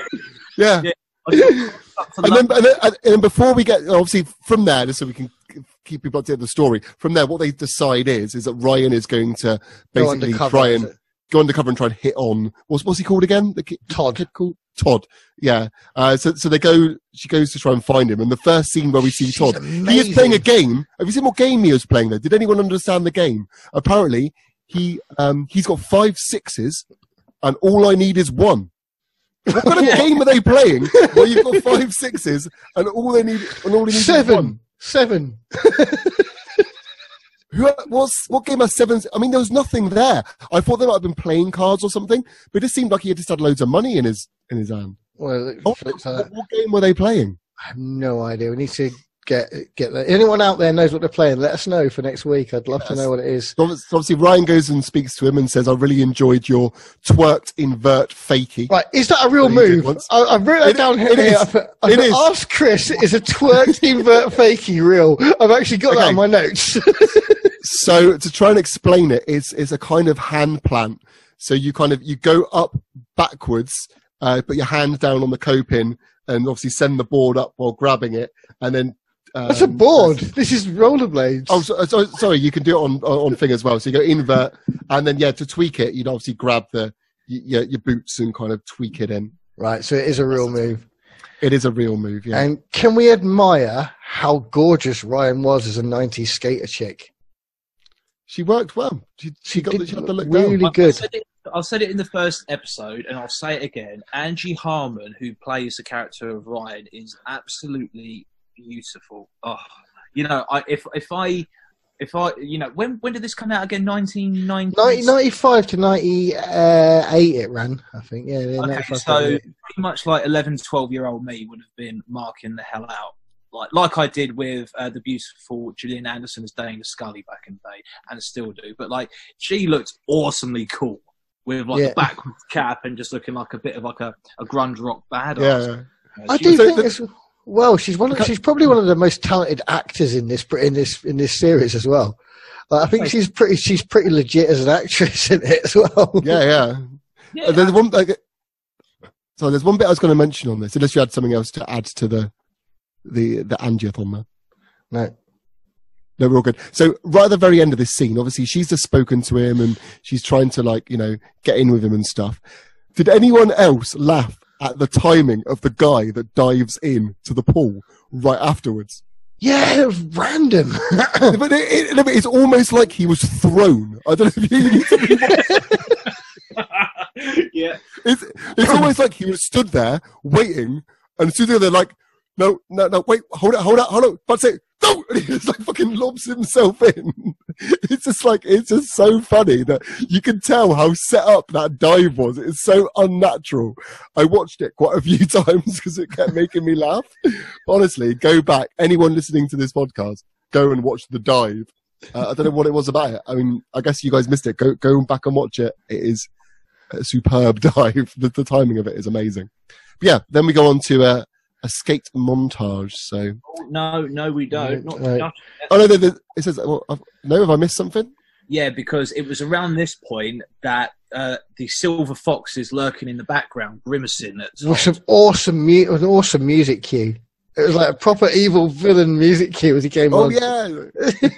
Yeah,
Yeah.
and then, and then, and then before we get obviously from there, just so we can keep people up to date with the story. From there, what they decide is is that Ryan is going to basically try and go undercover and try and hit on what's what's he called again? The kid,
Todd.
kid called Todd. Yeah. Uh, so so they go. She goes to try and find him, and the first scene where we see
She's
Todd, he is playing a game. Have you seen what game he was playing? There, did anyone understand the game? Apparently, he um he's got five sixes, and all I need is one. What kind of game are they playing where you've got five sixes and all they need and all they need is
Seven.
one?
Seven.
Who what's what game has seven? I mean, there was nothing there. I thought they might have been playing cards or something, but it just seemed like he had just had loads of money in his in his hand.
Well, it
Oh,
uh,
what, what game were they playing?
I have no idea. We need to get get that. Anyone out there knows what they're playing? Let us know for next week. I'd love to know what it is.
So obviously, Ryan goes and speaks to him and says, "I really enjoyed your tweaked invert fakie."
Right, is that a real move? I, I've written
It-
it down here.
it is.
I put, I
It
put,
is.
Ask Chris, is a tweaked invert fakie real? I've actually got that
Okay.
on my notes.
So to try and explain it, it's it's a kind of hand plant. So you kind of you go up backwards, uh, put your hand down on the coping, and obviously send the board up while grabbing it, and then. Um,
That's a board. This is rollerblades.
Oh, so, so, sorry. You can do it on on thing as well. So you go invert, and then yeah, to tweak it, you'd obviously grab the your, your boots and kind of tweak it in.
Right, so it is a real move.
It is a real move. Yeah.
And can we admire how gorgeous Ryan was as a 90s skater chick?
she worked well. She, she
She
got the, she had the look
really
down.
Good.
I said, I said it in the first episode, and I'll say it again. Angie Harmon, who plays the character of Ryan, is absolutely beautiful. Oh, you know, I, if if I if I you know when when did this come out again? Nineteen ninety.
1995 to 98 it ran, I think. Yeah, yeah
Okay, so pretty much like 11, 12 year old me would have been marking the hell out. Like, like I did with uh, the beautiful Gillian Anderson as Dana Scully back in the day, and still do. But like, she looked awesomely cool with like
Yeah.
the backwards cap and just looking like a bit of like a, a grunge rock badass.
Yeah.
Uh,
I do
So
think
the-
well. She's one. Of, she's probably one of the most talented actors in this in this in this series as well. Like, I think she's pretty. She's pretty legit as an actress in it as well.
Yeah, yeah.
yeah,
Uh, there's one. Like, so there's one bit I was going to mention on this, unless you had something else to add to the the the angiothon there.
No.
No, we're all good. So right at the very end of this scene, obviously she's just spoken to him and she's trying to like you know get in with him and stuff. Did anyone else laugh at the timing of the guy that dives in to the pool right afterwards?
Yeah, it was random.
but it, it, it's almost like he was thrown. I don't know if you need to
yeah.
It's it's almost like he was stood there waiting, and as soon as they're like, no, no, no, wait, hold it, hold it, hold it, but say no, and he just like fucking lobs himself in. It's just like it's just so funny that you can tell how set up that dive was. It's so unnatural. I watched it quite a few times because it kept making me laugh. Honestly, go back. Anyone listening to this podcast, go and watch the dive. Uh, I don't know what it was about it. I mean, I guess you guys missed it. Go go back and watch it. It is a superb dive. The, the timing of it is amazing. But yeah, then we go on to a, a skate montage. So,
Oh, no, no, we don't. Not,
Right.
not-
oh no, the, the, it says, well, I've, no, have I missed something?
yeah, because it was around this point that uh, the silver fox is lurking in the background, grimacing at
with some awesome, mu- an awesome music cue. It was like a proper evil villain music cue as he came
Oh
on.
yeah,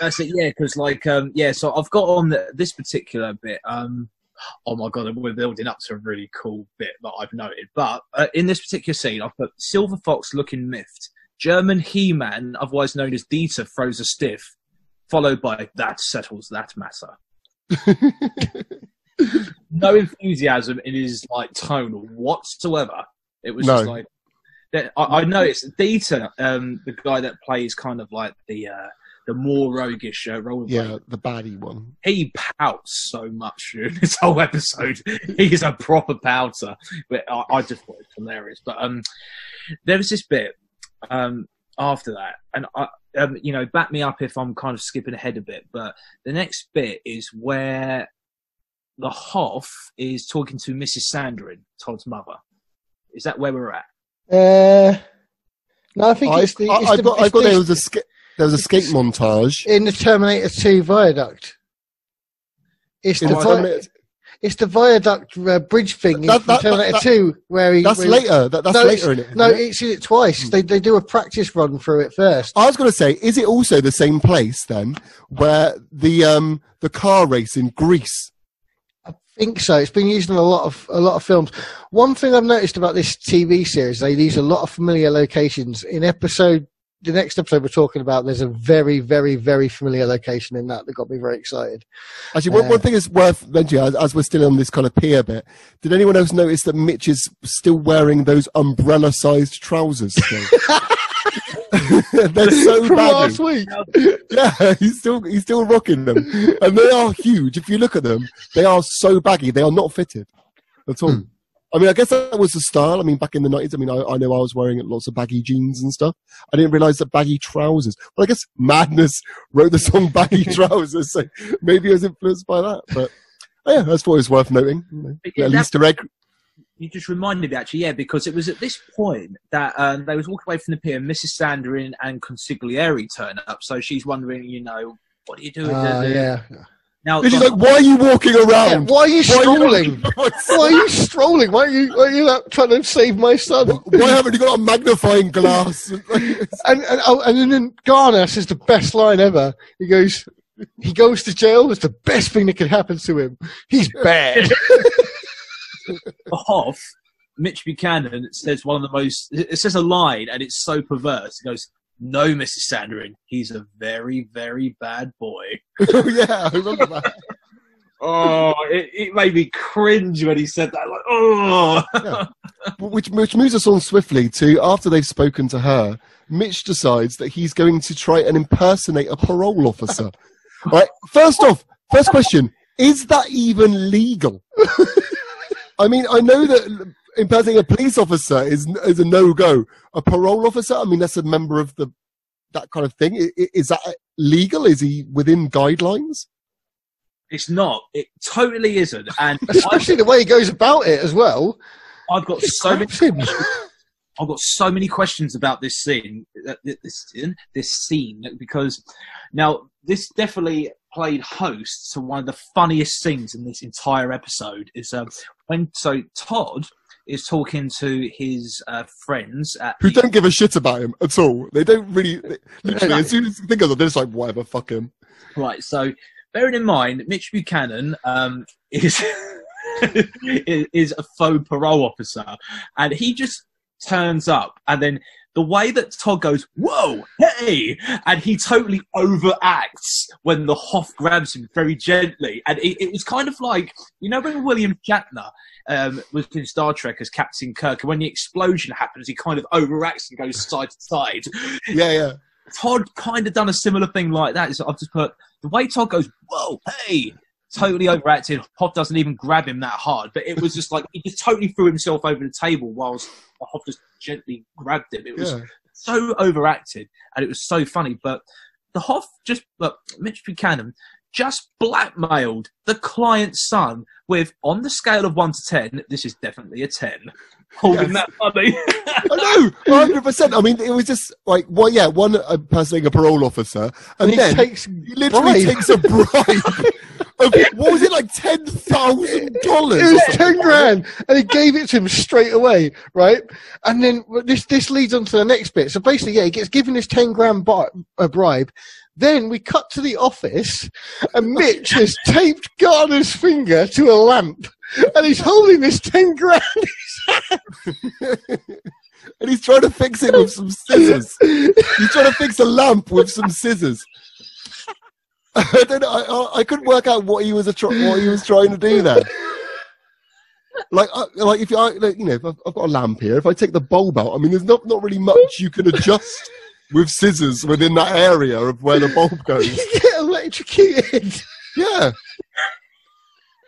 That's it, yeah. Because like, um, yeah. So I've got on the, this particular bit. Um, oh my god, we're building up to a really cool bit that I've noted. But uh, in this particular scene, I've put Silver Fox looking miffed, German He-Man, otherwise known as Dieter, throws a stiff, followed by that settles that matter. no enthusiasm in his like tone whatsoever. It was
No.
just like. I, I noticed Dieter, um, the guy that plays kind of like the uh, the more roguish uh, role.
Yeah, the baddie one.
he pouts so much during this whole episode. He's a proper pouter, but I, I just thought it was hilarious. But um, there was this bit um after that, and I, um, you know, back me up if I'm kind of skipping ahead a bit. But the next bit is where the Hoff is talking to Mrs. Sandrin, Todd's mother. Is that where we're at?
Uh, no, I think
I,
it's the. It's
I
the,
got, I
it's
got
the-
there was a sk- there was a skate montage.
in the Terminator 2 viaduct. It's
In
the, vi- it's the viaduct uh, bridge thing
That-
in
that-
Terminator
that-
2 where he.
That's
where he-
later. That, that's
No,
later in it.
No,
it?
it's in it twice. They they do a practice run through it first.
I was going to say, is it also the same place then where the um the car race in Greece?
I think so. It's been used in a lot of a lot of films. One thing I've noticed about this TV series, they use a lot of familiar locations. In episode, the next episode we're talking about, there's a very, very, very familiar location in that that got me very excited.
Actually, one,
Uh,
one thing is worth mentioning as, as we're still on this kind of pier bit. Did anyone else notice that Mitch is still wearing those umbrella-sized trousers? They're so
From
baggy.
last week.
Yeah, he's still he's still rocking them, and they are huge. If you look at them, they are so baggy. They are not fitted at all. I mean, I guess that was the style. I mean, back in the nineties, I mean, I, I know I was wearing lots of baggy jeans and stuff. I didn't realize that baggy trousers. Well, I guess Madness wrote the song "Baggy Trousers," so maybe I was influenced by that. But oh yeah, that's what was worth noting. You know,
yeah,
at Easter egg.
You just reminded me, actually, yeah, because it was at this point that um, they was walking away from the pier. And Mrs. Sanderin and Consigliere turn up, so she's wondering, you know, what are you doing?
Ah, yeah.
Now,
And she's like, "Why are you walking
Yeah,
around?
Why are you
Why are you
strolling? Why are you strolling? Why are you, why are you not trying to save my son?
Why haven't you got a magnifying glass?"
And and, oh, and then Garner says the best line ever. He goes, he goes to jail. It's the best thing that could happen to him. He's bad.
the Hoff, Mitch Buchanan says one of the most. It says a line, and it's so perverse. He goes, "No, Mrs. Sanderin, he's a very, very bad boy."
oh yeah, I remember that.
Oh, it, it made me cringe when he said that. Like, oh,
which which moves us on swiftly to after they've spoken to her, Mitch decides that he's going to try and impersonate a parole officer. right, First off, first question: Is that even legal? I mean, I know that impersonating a police officer is is a no go. A parole officer, I mean, that's a member of the that kind of thing. I- i- Is that legal? Is he within guidelines?
it's not. It totally isn't. And I've,
Especially the way he goes about it as well.
I've got so many. I've got so many questions about this scene, uh, this scene, this scene, because now this definitely played host to one of the funniest scenes in this entire episode. Is um, when so Todd is talking to his uh, friends at
Who
the-
don't give a shit about him at all? They don't really. They, literally, as soon as you think of them, they're just like, whatever, fuck him.
Right. So, bearing in mind, Mitch Buchanan um, is is is a faux parole officer, and he just turns up, and then the way that Todd goes, "Whoa, hey," and he totally overacts when the Hoff grabs him very gently, and it, it was kind of like you know when William Shatner. Um, was in Star Trek as Captain Kirk, and when the explosion happens, he kind of overacts and goes side to side.
Yeah, yeah.
Todd kind of done a similar thing like that. So I've just put the way Todd goes, whoa, hey, totally overacted. Hoff doesn't even grab him that hard, but it was just like he just totally threw himself over the table whilst Hoff just gently grabbed him. It was
Yeah.
so overacted and it was so funny. But the Hoff just, look, Mitch Buchanan just blackmailed the client's son with, on the scale of one to ten, this is definitely a ten. Holding that money.
I know, hundred percent. I mean, it was just like, well, yeah, one uh, impersonating a parole officer, and,
And he
then
takes
he literally
bribe.
takes a bribe. of, what was it like, ten thousand dollars?
It was ten grand, and he gave it to him straight away, right? And then this this leads on to the next bit. So basically, yeah, he gets given this ten grand bi- a bribe. Then we cut to the office, and Mitch has taped Garner's finger to a lamp, and he's holding this ten grand.
And he's trying to fix it with some scissors. He's trying to fix a lamp with some scissors. I don't know. I, I, couldn't work out what he was tr- what he was trying to do there. Like, like if I, like, you know, I've, I've got a lamp here, if I take the bulb out, I mean, there's not not really much you can adjust with scissors within that area of where the bulb goes.
You get electrocuted.
Yeah.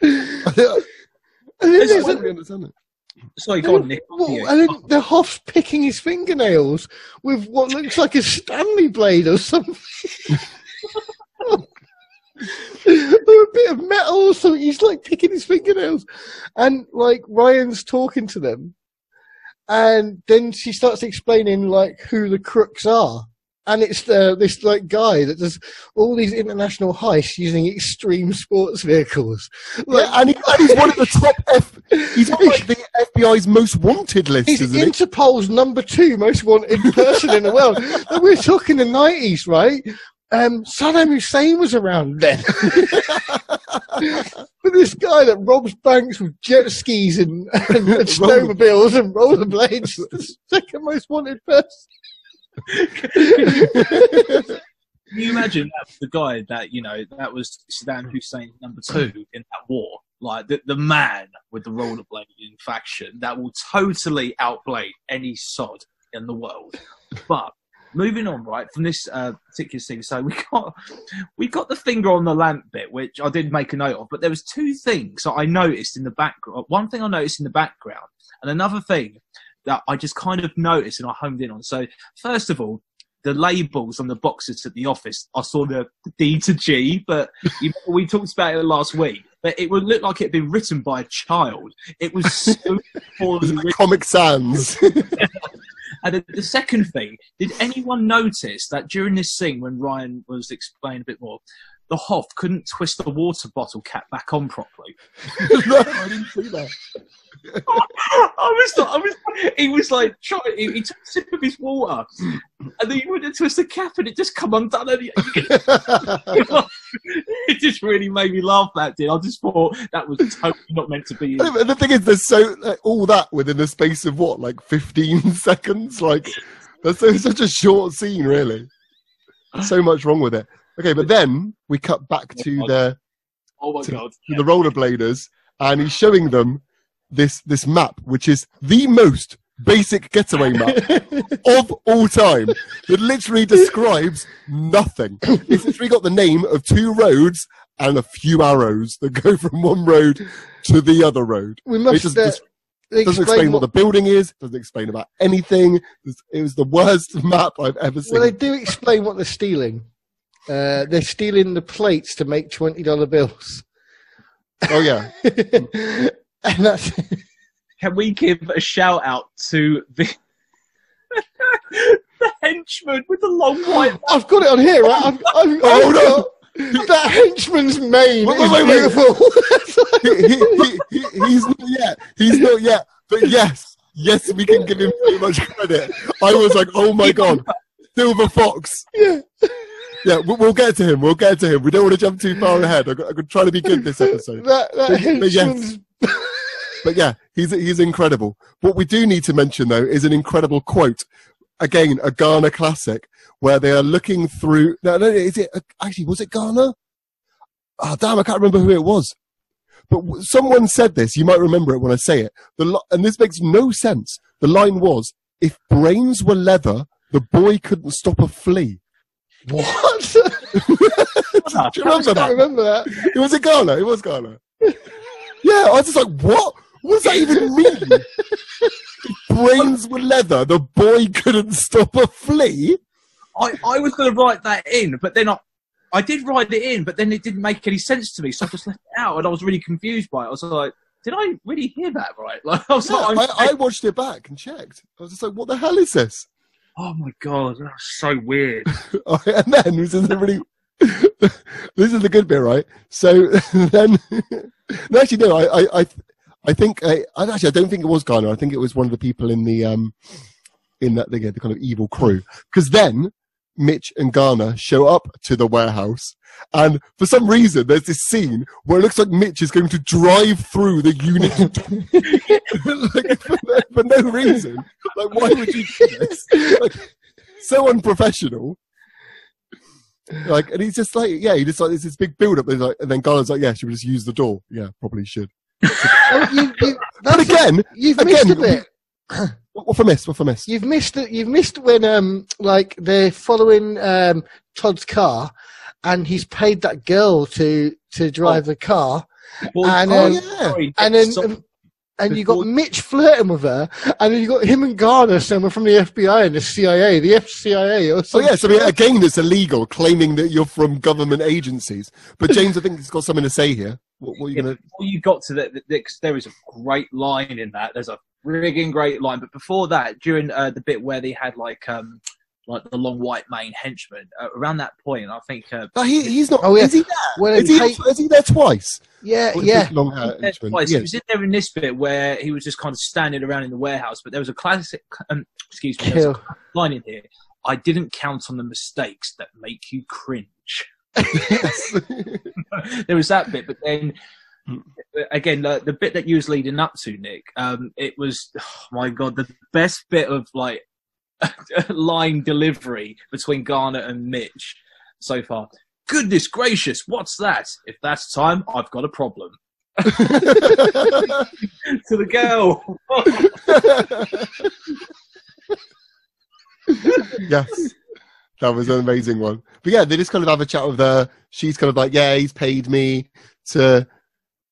And then
It's
there's
I
a,
understand it.
Sorry, go on, Nick.
well,
You.
and then the Hoff's picking his fingernails with what looks like a Stanley blade or something. or a bit of metal or something. He's like picking his fingernails. And like Ryan's talking to them. And then she starts explaining like who the crooks are. And it's uh, this like guy that does all these international heists using extreme sports vehicles. Like,
Yeah, and, he, and he's one of the top F. He's on like the FBI's most wanted list,
He's
he?
Interpol's number two most wanted person in the world. And we're talking the nineties, right? Um, Saddam Hussein was around then. but this guy that robs banks with jet skis and, and, and snowmobiles and rollerblades, the second most wanted person.
Can you imagine that was the guy that you know that was Saddam Hussein number two in that war? Like the, the man with the rollerblading faction that will totally outplay any sod in the world. But moving on, right from this uh, particular thing, so we got we got the finger on the lamp bit, which I did make a note of. But there was two things that I noticed in the background. One thing I noticed in the background, and another thing that I just kind of noticed and I homed in on. So first of all, the labels on the boxes at the office. I saw the D to G, but you, we talked about it last week. But it would look like it had been written by a child. It was so poorly.
Comic Sans.
And the, the second thing, did anyone notice that during this scene when Ryan was explaining a bit more, the Hoff couldn't twist the water bottle cap back on properly?
no, I didn't see that.
I was, I was, he was like trying. He, he took a sip of his water, and then he went to twist the cap, and it just come undone. And he, it just really made me laugh. That did. I just thought that was totally not meant to be.
And the thing is, there's so like, all that within the space of what, like 15 seconds. Like that's such a short scene, really. So much wrong with it. Okay, but then we cut back to the
Oh my
to-
god!
to the rollerbladers, and he's showing them this this map, which is the most basic getaway map of all time. that literally describes nothing. It's literally got the name of two roads and a few arrows that go from one road to the other road.
We
It just,
uh,
doesn't explain what the building is. Doesn't explain about anything. It was the worst map I've ever seen.
Well, they do explain what they're stealing. Uh, they're stealing the plates to make twenty dollar bills,
oh yeah,
and that's
Can we give a shout out to the the henchman with the long white?
I've got it on here. Right? I've, I've,
Oh,
I've
no.
got- that henchman's mane
Wait,
is
wait, wait, wait.
beautiful.
he, he, he, he, he's not yet. He's not yet. But yes, yes, we can give him so much credit. I was like, oh my god, Silver Fox.
yeah.
Yeah, we'll, we'll get to him. We'll get to him. We don't want to jump too far ahead. I'm, I'm trying to be good this episode.
That, that
But yes. But yeah, he's he's incredible. What we do need to mention though is an incredible quote. Again, a Garner classic where they are looking through. No, no, is it actually? Was it Garner? Oh damn, I can't remember who it was. But someone said this. You might remember it when I say it. The and this makes no sense. The line was, "If brains were leather, the boy couldn't stop a flea."
What?
Do you remember
I
that?
can't remember that.
It was in Garner. It was Garner. yeah, I was just like, what? What does that even mean? Brains were leather, the boy couldn't stop a flea.
I, I was going to write that in, but then I, I did write it in, but then it didn't make any sense to me, so I just left it out, and I was really confused by it. I was like, did I really hear that right? Like, I was
Yeah,
like,
I, I watched it back and checked. I was just like, what the hell is this?
Oh my god, that's so weird.
and then this is the really. this is the good bit, right? So then, no, actually, no. I, I, I, I think I, I actually I don't think it was Garner. I think it was one of the people in the um, in that the, the kind of evil crew. Because then Mitch and Garner show up to the warehouse. And for some reason, there's this scene where it looks like Mitch is going to drive through the unit like, for, no, for no reason. Like, why would you do this? Like, so unprofessional. Like, and he's just like, yeah, he just like, there's this big build up. Like, and then Garner's like, yeah, should we just use the door? Yeah, probably should.
Oh, you, you,
But
that's-
again,
you've
again,
missed a bit.
What, what for miss? What for miss?
You've missed it. You've missed when um like they're following um Todd's car, and he's paid that girl to to drive the car,
Well,
And,
oh,
um,
yeah. sorry,
and then
stop.
um, and you got Mitch flirting with her, and then you got him and Garner, someone from the FBI and the CIA, the FCIA, or
Oh
something.
yes, I mean again, it's illegal claiming that you're from government agencies. But James, I think he's got something to say here. What, what are you
Yeah,
gonna?
before you got to that, the, there is a great line in that. There's a frigging great line. But before that, during uh, the bit where they had like um like the long white mane henchman, uh, around that point, I think uh,
No, he, he's not.
Oh, yeah.
Is he there?
Well,
Is he,
take-
is he there twice?
yeah,
Or
yeah.
Long hair
there
henchman?
twice.
Yeah.
He was in there in this bit where he was just kind of standing around in the warehouse. But there was a classic, um, excuse me, there was a line in here. I didn't count on the mistakes that make you cringe. There was that bit, but then
Mm.
again, the, the bit that you was leading up to, Nick, um, it was oh my god, the best bit of like line delivery between Garner and Mitch so far. Goodness gracious, what's that? If that's time, I've got a problem. to the girl.
yes, that was an amazing one. But yeah, they just kind of have a chat with her. She's kind of like, "Yeah, he's paid me to."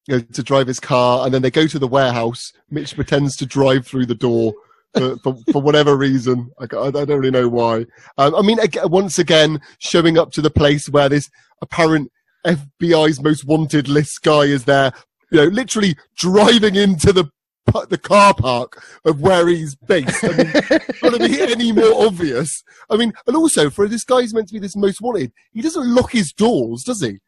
You know, to drive his car, and then they go to the warehouse. Mitch pretends to drive through the door for, for, for whatever reason. I, I don't really know why. Um, I mean, ag- once again, showing up to the place where this apparent FBI's most wanted list guy is there, you know, literally driving into the the car park of where he's based. I mean, going to be any more obvious? I mean, and also for this guy who's meant to be this most wanted, he doesn't lock his doors, does he?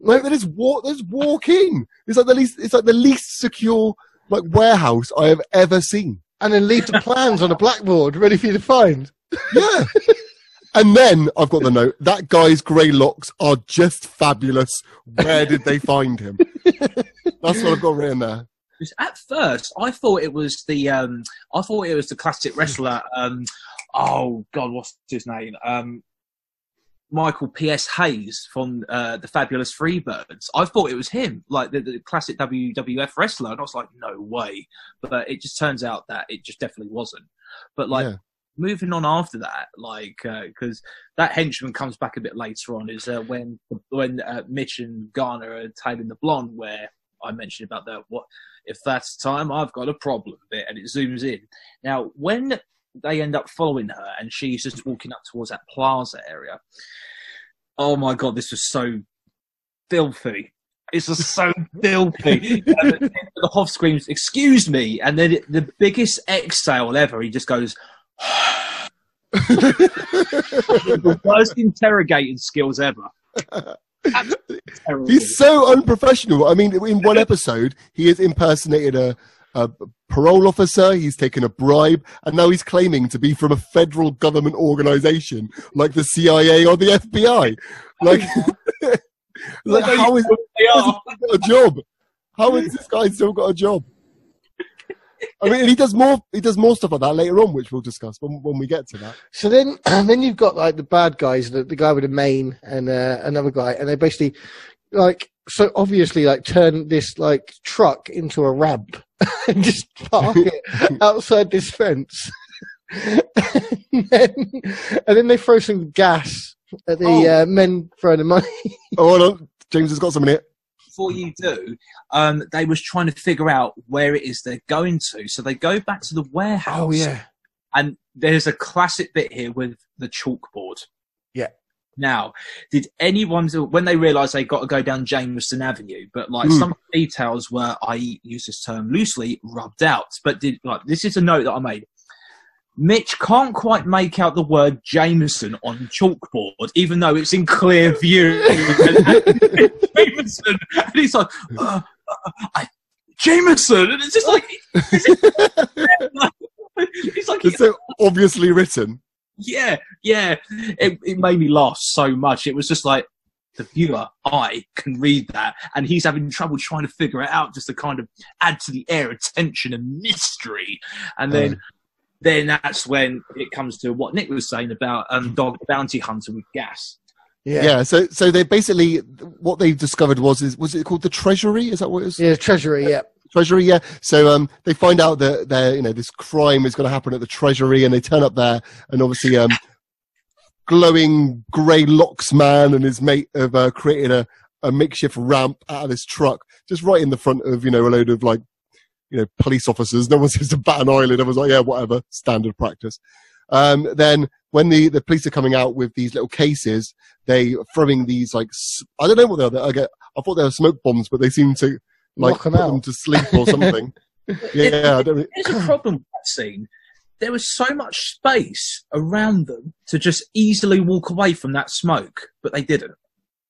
Like they just walk, they just walk in. It's like the least, it's like the least secure like warehouse I have ever seen.
and then leave the plans on a blackboard ready for you to find.
Yeah. and then I've got the note. That guy's grey locks are just fabulous. Where did they find him? That's what I've got written there.
At first, I thought it was the um, I thought it was the classic wrestler. Um, oh God, what's his name? Um, Michael P.S. Hayes from uh, the Fabulous Freebirds. I thought it was him, like the, the classic WWF wrestler, and I was like, no way. But it just turns out that it just definitely wasn't. But like
Yeah.
moving on after that, like because that henchman comes back a bit later on, is uh, when when uh, Mitch and Garner are tailing the blonde, where I mentioned about that. what if that's time I've got a problem bit, and it zooms in. Now when they end up following her, and she's just walking up towards that plaza area. Oh my god, this was so filthy. It's just so filthy. The, the Hoff screams, "Excuse me!" And then the biggest exhale ever. He just goes. the worst interrogating skills ever.
He's so unprofessional. I mean, in one episode, he has impersonated a, a parole officer. He's taken a bribe, and now he's claiming to be from a federal government organization like the CIA or the FBI. Like, like how is
They
how has
are.
he got a job? How has this guy still got a job? I mean, he does more. He does more stuff like that later on, which we'll discuss when, when we get to that.
So then, then you've got like the bad guys, the, the guy with the mane and uh, another guy, and they basically like so obviously like turn this like truck into a ramp and just park it outside this fence, and, then, and then they throw some gas at the
Oh.
uh, men throwing the money.
Oh, hold on. James has got something here.
Before you do, um, they was trying to figure out where it is they're going to. So they go back to the warehouse. Oh, yeah. And there's a classic bit here with the chalkboard.
Yeah.
Now, did anyone, when they realised they got to go down Jameson Avenue, but like
Mm.
some details were, I use this term loosely, rubbed out. But did like this is a note that I made. Mitch can't quite make out the word Jameson on chalkboard, even though it's in clear view. Jameson, and he's like, uh, uh, I, Jameson, and it's just like, he's like,
It's so obviously written.
Yeah, yeah. It, it made me laugh so much. It was just like the viewer, I can read that, and he's having trouble trying to figure it out, just to kind of add to the air of tension and mystery. And then,
Mm.
then that's when it comes to what Nick was saying about um, Dog the Bounty Hunter with gas.
Yeah.
Yeah. So so they basically what they discovered was is was it called the treasury? Is that what it was?
Yeah, Treasury, yeah.
Treasury, yeah. So um, they find out that there, you know, this crime is going to happen at the Treasury, and they turn up there, and obviously, um, glowing grey locks man and his mate have uh, created a, a makeshift ramp out of this truck, just right in the front of you know a load of like, you know, police officers. No one seems to bat an eyelid. Everyone's like, yeah, whatever, standard practice. Um, then when the, the police are coming out with these little cases, they throwing these like I don't know what they are. I get I thought they were smoke bombs, but they seem to like
Knock 'em
put
out.
them to sleep or something. yeah, I don't really,
Here's a problem with that scene. There was so much space around them to just easily walk away from that smoke, but they didn't.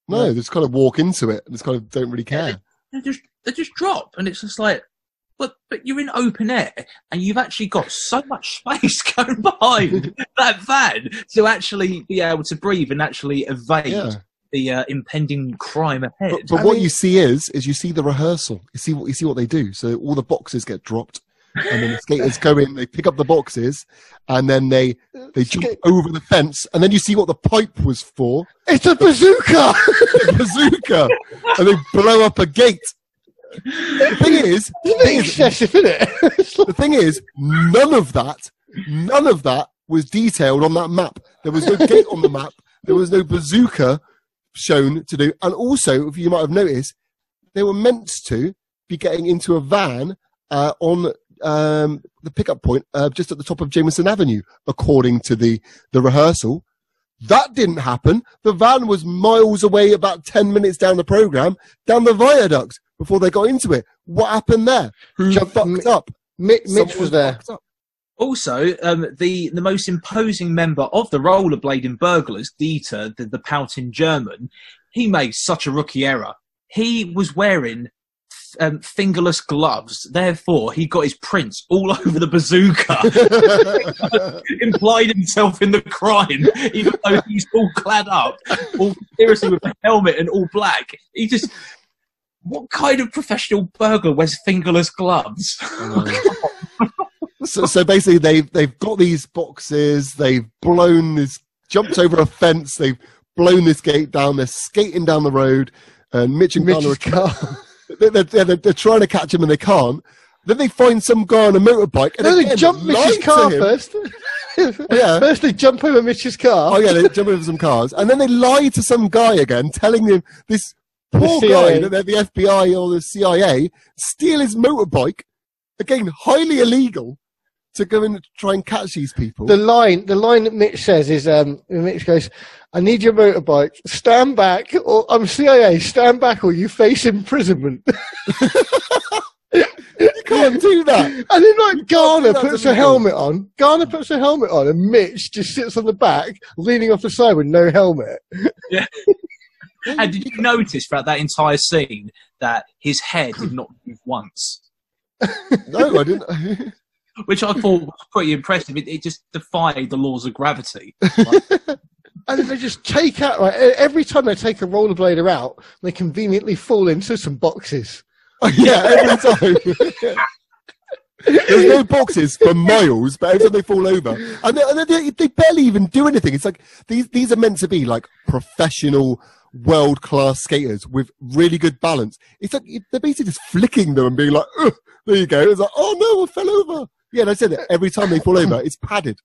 no, they just kind of walk into it and just kind of don't really
Yeah,
care.
They just they just drop, and it's just like, but but you're in open air, and you've actually got so much space going behind that van to actually be able to breathe and actually evade
Yeah.
The uh, impending crime ahead.
But, but what
mean-
you see is is you see the rehearsal. You see what you see what they do. So all the boxes get dropped, and then the skaters go in. They pick up the boxes, and then they they jump
Skate-
over the fence, and then you see what the pipe was for.
It's a bazooka!
a bazooka, and they blow up a gate. The thing is,
Isn't it excessive, isn't it?
The thing is, none of that, none of that was detailed on that map. There was no gate on the map. There was no bazooka shown to do. And also, if you might have noticed, they were meant to be getting into a van uh, on um, the pickup point uh, just at the top of Jameson Avenue, according to the, the rehearsal. That didn't happen. The van was miles away, about 10 minutes down the program, down the viaduct before they got into it. What happened there? Who fucked up?
Mitch, Mitch
Someone
was there.
up.
Also, um, the the most imposing member of the rollerblading burglars, Dieter, the, the pouting German, he made such a rookie error. He was wearing um, fingerless gloves, therefore he got his prints all over the bazooka. implied himself in the crime, even though he's all clad up, all seriously with a helmet and all black. He just. What kind of professional burglar wears fingerless gloves?
so, so basically, they've they've got these boxes. They've blown this, jumped over a fence. They've blown this gate down. They're skating down the road, and Mitch and Garner are
Mitch's car.
they're, they're, they're, they're trying to catch him and they can't. Then they find some guy on a motorbike and
No, they
again,
jump
lie
Mitch's car first.
Yeah.
First they jump over Mitch's car.
Oh yeah, they jump over some cars, and then they lie to some guy again, telling him this poor guy that they're the FBI or the CIA steal his motorbike. Again, highly illegal to go and try and catch these people.
The line, the line that Mitch says is, um, Mitch goes, "I need your motorbike. Stand back, or I'm CIA. Stand back, or you face imprisonment."
you can't do that.
And then, like, Garner puts a helmet on. Garner puts a helmet on, and Mitch just sits on the back, leaning off the side with no helmet. Yeah.
And did you notice throughout that entire scene that his head did not move once?
No, I didn't.
Which I thought was pretty impressive. It, it just defied the laws of gravity.
And they just take out, like, every time they take a rollerblader out, they conveniently fall into some boxes.
yeah, every time. There's no boxes for miles, but every time they fall over, and, they, and they, they barely even do anything. It's like these these are meant to be like professional, world class skaters with really good balance. It's like they're basically just flicking them and being like, "Ugh, "There you go." It's like, "Oh no, I fell over." Yeah, and I said it every time they fall over, it's padded.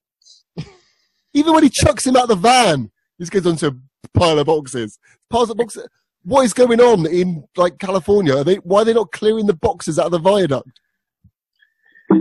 Even when he chucks him out the van, this goes onto a pile of boxes. Piles of boxes. What is going on in like California? Are they why are they not clearing the boxes out of the viaduct?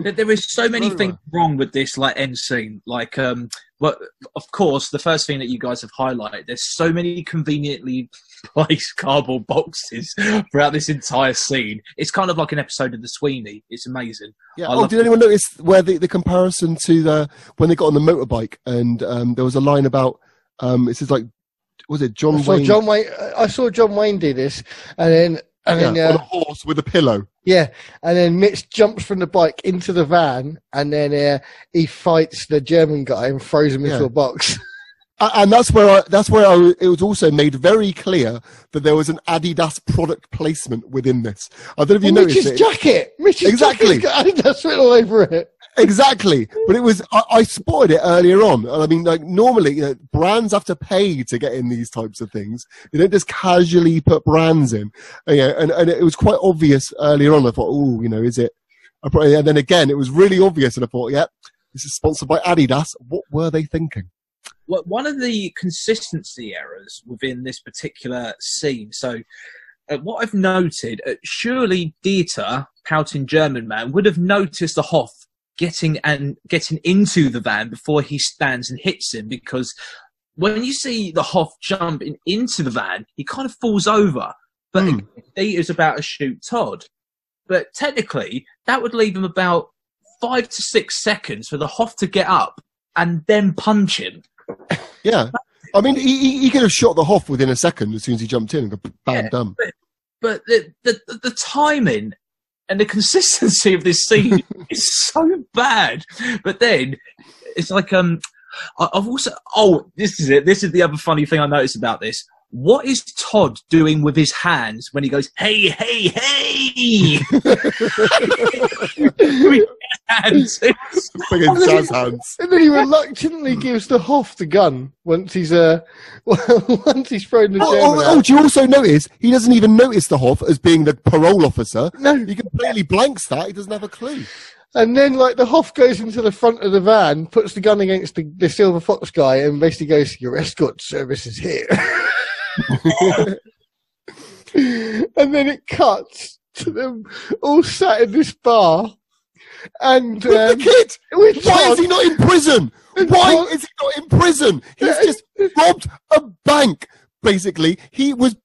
There- there is so many things wrong with this like end scene. Like, um, well, of course, the first thing that you guys have highlighted. There's so many conveniently placed cardboard boxes throughout this entire scene. It's kind of like an episode of The Sweeney. It's amazing.
Yeah.
I
Oh, did anyone notice where the, the comparison to the when they got on the motorbike and um, there was a line about um, it says like was it John
I
Wayne
John Wayne. I saw John Wayne do this, and then and
yeah,
then
on a
uh,
horse with a pillow?
Yeah, and then Mitch jumps from the bike into the van, and then uh, he fights the German guy and throws him into a box.
And that's where I, that's where I, it was also made very clear that there was an Adidas product placement within this. I don't know if you noticed
Mitch's
it.
jacket, Mitch's
Exactly.
jacket's got Adidas written all over it.
Exactly, but it was I, I spotted it earlier on. I mean, like normally, you know, brands have to pay to get in these types of things. They don't just casually put brands in. And, yeah, and, and it was quite obvious earlier on. I thought, oh, you know, is it? Probably- And then again, it was really obvious, and I thought, yeah, this is sponsored by Adidas. What were they thinking?
Well, one of the consistency errors within this particular scene. So, uh, what I've noted, uh, surely Dieter, pouting German man, would have noticed the Hoff getting and getting into the van before he stands and hits him, because when you see the Hoff jump in, into the van, he kind of falls over. But
hmm.
he is about to shoot Todd. But technically, that would leave him about five to six seconds for the Hoff to get up and then punch him.
Yeah, I mean, he, he, he could have shot the Hoff within a second as soon as he jumped in and go, bam,
Yeah.
done.
but the, the the timing and the consistency of this scene is so bad. But then it's like um, I've also oh this is it. This is the other funny thing I noticed about this. What is Todd doing with his hands when he goes hey hey hey? hands. It's-
Friggin' jazz hands.
And then he reluctantly gives the Hoff the gun once he's uh once he's thrown the
Oh,
German
oh, oh, do you also notice he doesn't even notice the Hoff as being the parole officer?
No,
He completely blanks that. He doesn't have a clue.
and then like the Hoff goes into the front of the van, puts the gun against the, the Silver Fox guy, and basically goes, "Your escort service is here." and then it cuts to them all sat in this bar, and
With the
um,
kid!
with
Why
Todd-
is he not in prison?
And
Why
Todd-
is he not in prison? He's just robbed a bank, basically. He was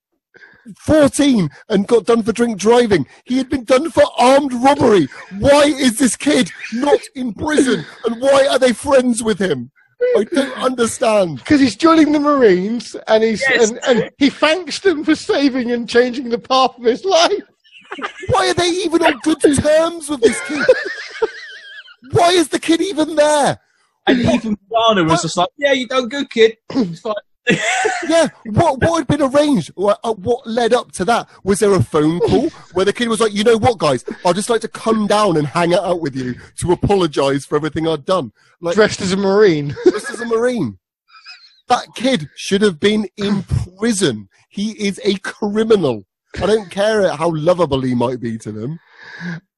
14 and got done for drink driving. He had been done for armed robbery. Why is this kid not in prison? And why are they friends with him? I don't understand.
because he's joining the Marines and he's
Yes.
and, and he thanks them for saving and changing the path of his life.
Why are they even on good terms with this kid? Why is the kid even there?
and even Garner was just like, "Yeah, you done good, kid." It's fine.
Yeah, what what had been arranged? What, uh, what led up to that? Was there a phone call where the kid was like, "You know what, guys? I'd just like to come down and hang out with you to apologise for everything I'd done." Like
Dressed as a Marine.
just as a marine, that kid should have been in prison. He is a criminal. I don't care how lovable he might be to them.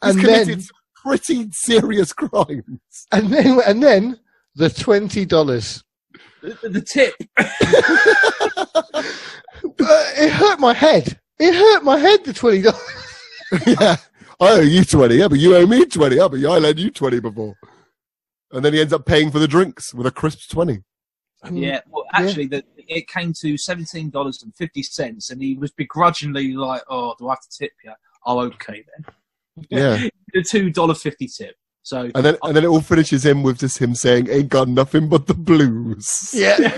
He's
And
committed
then-
some pretty serious crimes.
And then and then the twenty dollars.
The, the tip.
Uh, it hurt my head. It hurt my head. The twenty dollars.
yeah. I owe you 20, yeah, but you owe me 20, yeah, but I lent you 20 before. And then he ends up paying for the drinks with a crisp 20.
Yeah, well,
Yeah.
actually, the, it came to seventeen dollars and fifty cents, and he was begrudgingly like, "Oh, do I have to tip you?" Oh, okay then.
Yeah.
The two dollar fifty tip. So
And then, and then it all finishes him with just him saying, ain't got nothing but the blues.
Yeah.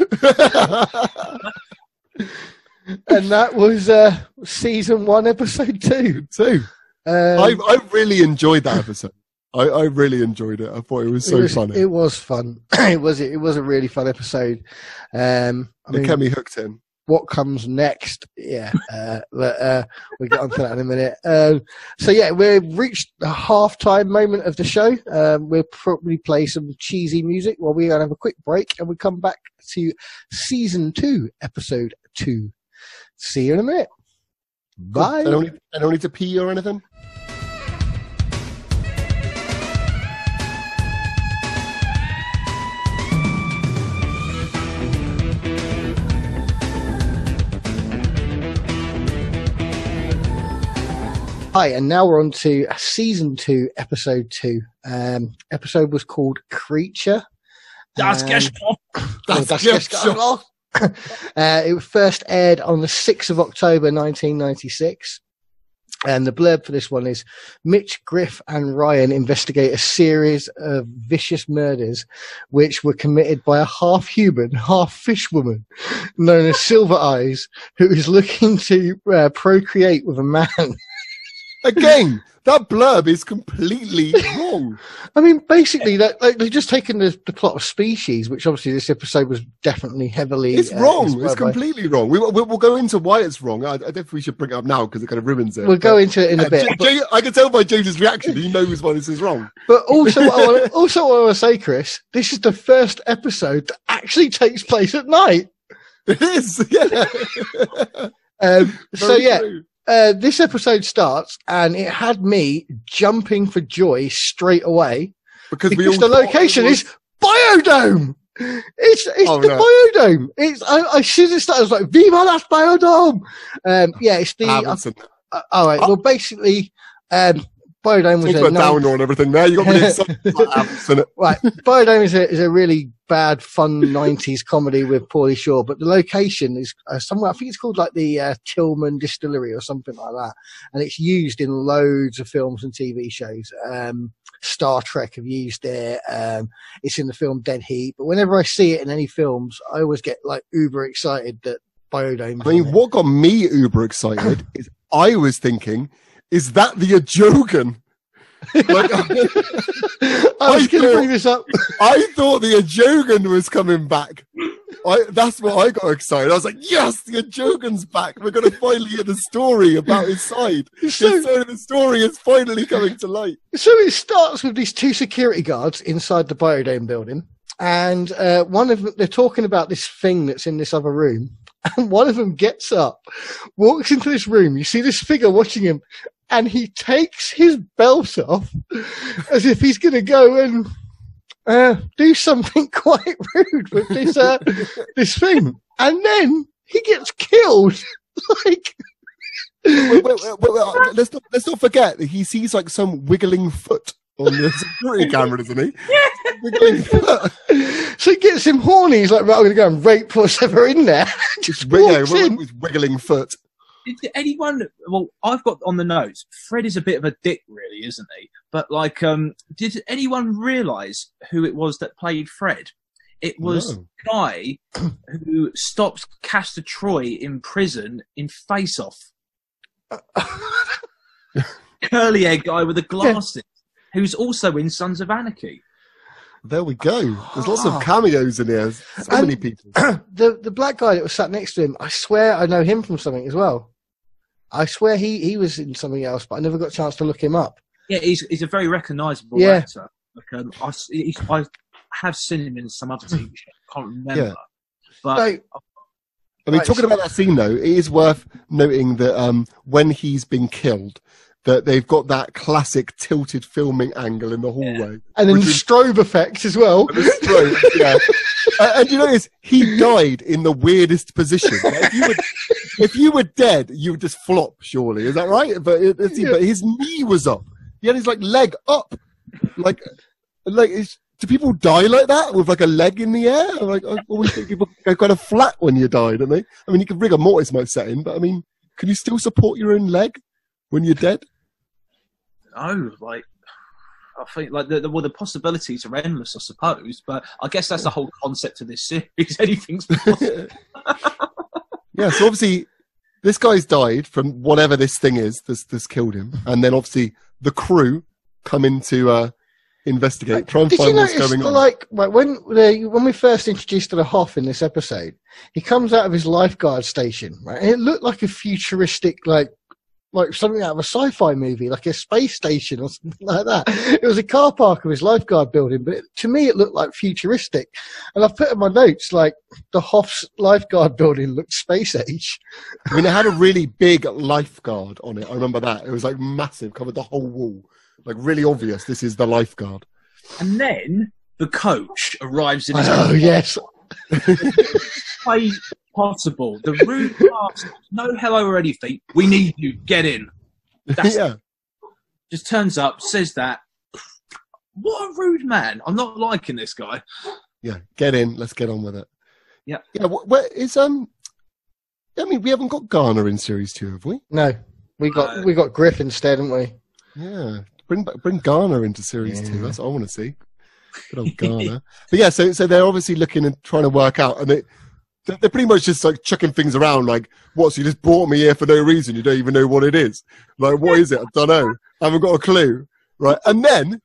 and that was uh, season one, episode two.
Two.
Um,
I, I really enjoyed that episode. I, I really enjoyed it. I thought it was so
it was,
funny.
It was fun. it was it was a really fun episode. Um, I
it
mean,
kept me hooked in.
What comes next? Yeah, uh, but, uh, we'll get onto that in a minute. Um, so yeah, we've reached the halftime moment of the show. Um, we'll probably play some cheesy music while we have a quick break, and we come back to season two, episode two. See you in a minute. Bye.
I don't, need, I don't need to pee or anything.
Hi, and now we're on to season two, episode two. Um, episode was called Creature.
Das
Um. Oh, das Geschmack. uh, it was first aired on the 6th of October 1996. And the blurb for this one is Mitch, Griff, and Ryan investigate a series of vicious murders which were committed by a half human, half fish woman known as Silver Eyes, who is looking to uh, procreate with a man.
Again, that blurb is completely wrong.
I mean, basically, that like, they've just taken the, the plot of Species, which obviously this episode was definitely heavily.
It's
uh,
wrong. It's
by.
completely wrong. We, we, we'll go into why it's wrong. I, I think we should bring it up now because it kind of ruins it.
We'll go into it in a
Uh,
bit.
J-
but-
J- I can tell by James's reaction. He knows why this is wrong.
But also, what I want to, also what I want to say, Chris, this is the first episode that actually takes place at night.
It is. Yeah.
Um, so yeah,
true.
Uh, this episode starts and it had me jumping for joy straight away
because
because the location
was-
is Biodome. It's it's
Oh,
the
no.
Biodome. It's I, I should have started. I was like, "Viva las Biodome!" Um, yeah, it's the.
I haven't seen that.
uh, all right. Well, basically, um, Biodome was
Talk
a
about down on everything there. You got really excited. Haven't it.
Right. Biodome is a, is a really bad, fun 90s comedy with Pauly Shore, but the location is uh, somewhere, I think it's called like the uh, Tillman Distillery or something like that. And it's used in loads of films and TV shows. Um, Star Trek have used it. Um, it's in the film Dead Heat. But whenever I see it in any films, I always get like uber excited that Biodome.
I mean, what got me uber excited is I was thinking, is that the Ajogan? Like,
I was going to bring this up.
I thought the Ajogan was coming back. I, that's what I got excited. I was like, yes, the Ajogan's back. We're going to finally hear the story about his side. The
So-
side of the story is finally coming to light.
So it starts with these two security guards inside the biodome building, and uh, one of them, they're talking about this thing that's in this other room, and one of them gets up, walks into this room. You see this figure watching him, and he takes his belt off as if he's going to go and uh, do something quite rude with this uh, this thing, and then he gets killed. like
Wait, wait, wait, wait, wait, let's, not, let's not forget that he sees like some wiggling foot on the security camera, doesn't he? Wiggling foot.
so he gets him horny. He's like, right, I'm going to go and rape whatever in there. Just
Wi- yeah,
in.
with wiggling foot.
Did anyone? Well, I've got on the notes. Fred is a bit of a dick, really, isn't he? But like, um, did anyone realise who it was that played Fred? It was
No.
the guy who stopped Castor Troy in prison in Face Off. Curly haired guy with the glasses, who's also in Sons of Anarchy.
There we go. There's lots of
Ah.
cameos in here. So
And-
many people.
the the black guy that was sat next to him, I swear I know him from something as well. I swear he, he was in something else, but I never got a chance to look him up.
Yeah, he's he's a very recognisable
Yeah.
actor. Like, um, I, s- he's, I have seen him in some other TV show. I can't remember.
Yeah.
But
So,
I mean,
Right,
talking
so-
about that scene though, it is worth noting that um, when he's been killed, that they've got that classic tilted filming angle in the hallway.
and then
Which is-
strobe effects as well.
And the stroke, yeah. Uh, and you notice he died in the weirdest position. Like, if you were if you were dead, you would just flop. Surely, is that right? But it, it's,
Yeah.
but his knee was up. He had his like leg up. Like, like is, do people die like that with like a leg in the air? Like, I always think people go kind of flat when you die, don't they? I mean, you can rigor mortis might set in, but I mean, can you still support your own leg when you're dead?
Oh, like I think like the, the well the possibilities are endless, I suppose. But I guess that's the whole concept of this series. Anything's possible.
yeah, so obviously this guy's died from whatever this thing is that's, that's killed him, and then obviously the crew come in to uh, investigate, try and
Did you
find what's
notice,
going
the,
on.
like, like, when the, when we first introduced to the Hoff in this episode, he comes out of his lifeguard station, right? And it looked like a futuristic, like, like something out of a sci-fi movie, like a space station or something like that. It was a car park of his lifeguard building, but it, to me it looked like futuristic. And I've put in my notes like the Hoff's lifeguard building looked space age.
I mean, it had a really big lifeguard on it. I remember that. It was like massive, covered the whole wall. Like really obvious. This is the lifeguard.
and then the coach arrives in his
Oh yes,
way possible. The rude bastard, no hello or anything. We need you. Get in. That's
yeah.
just turns up, says that. What a rude man! I'm not liking this guy.
Yeah. Get in. Let's get on with it.
Yeah.
Yeah. wh- Where is um? I mean, we haven't got Garner in series two, have we?
no, we got
Uh,
we got Griff instead, haven't we?
Yeah, bring bring Garner into series
Yeah.
two. That's what I want to see. Good old Garner. but yeah, so so they're obviously looking and trying to work out, and it, They're pretty much just like chucking things around. Like, what? So you just brought me here for no reason? You don't even know what it is. Like, what is it? I don't know. I haven't got a clue. Right, and then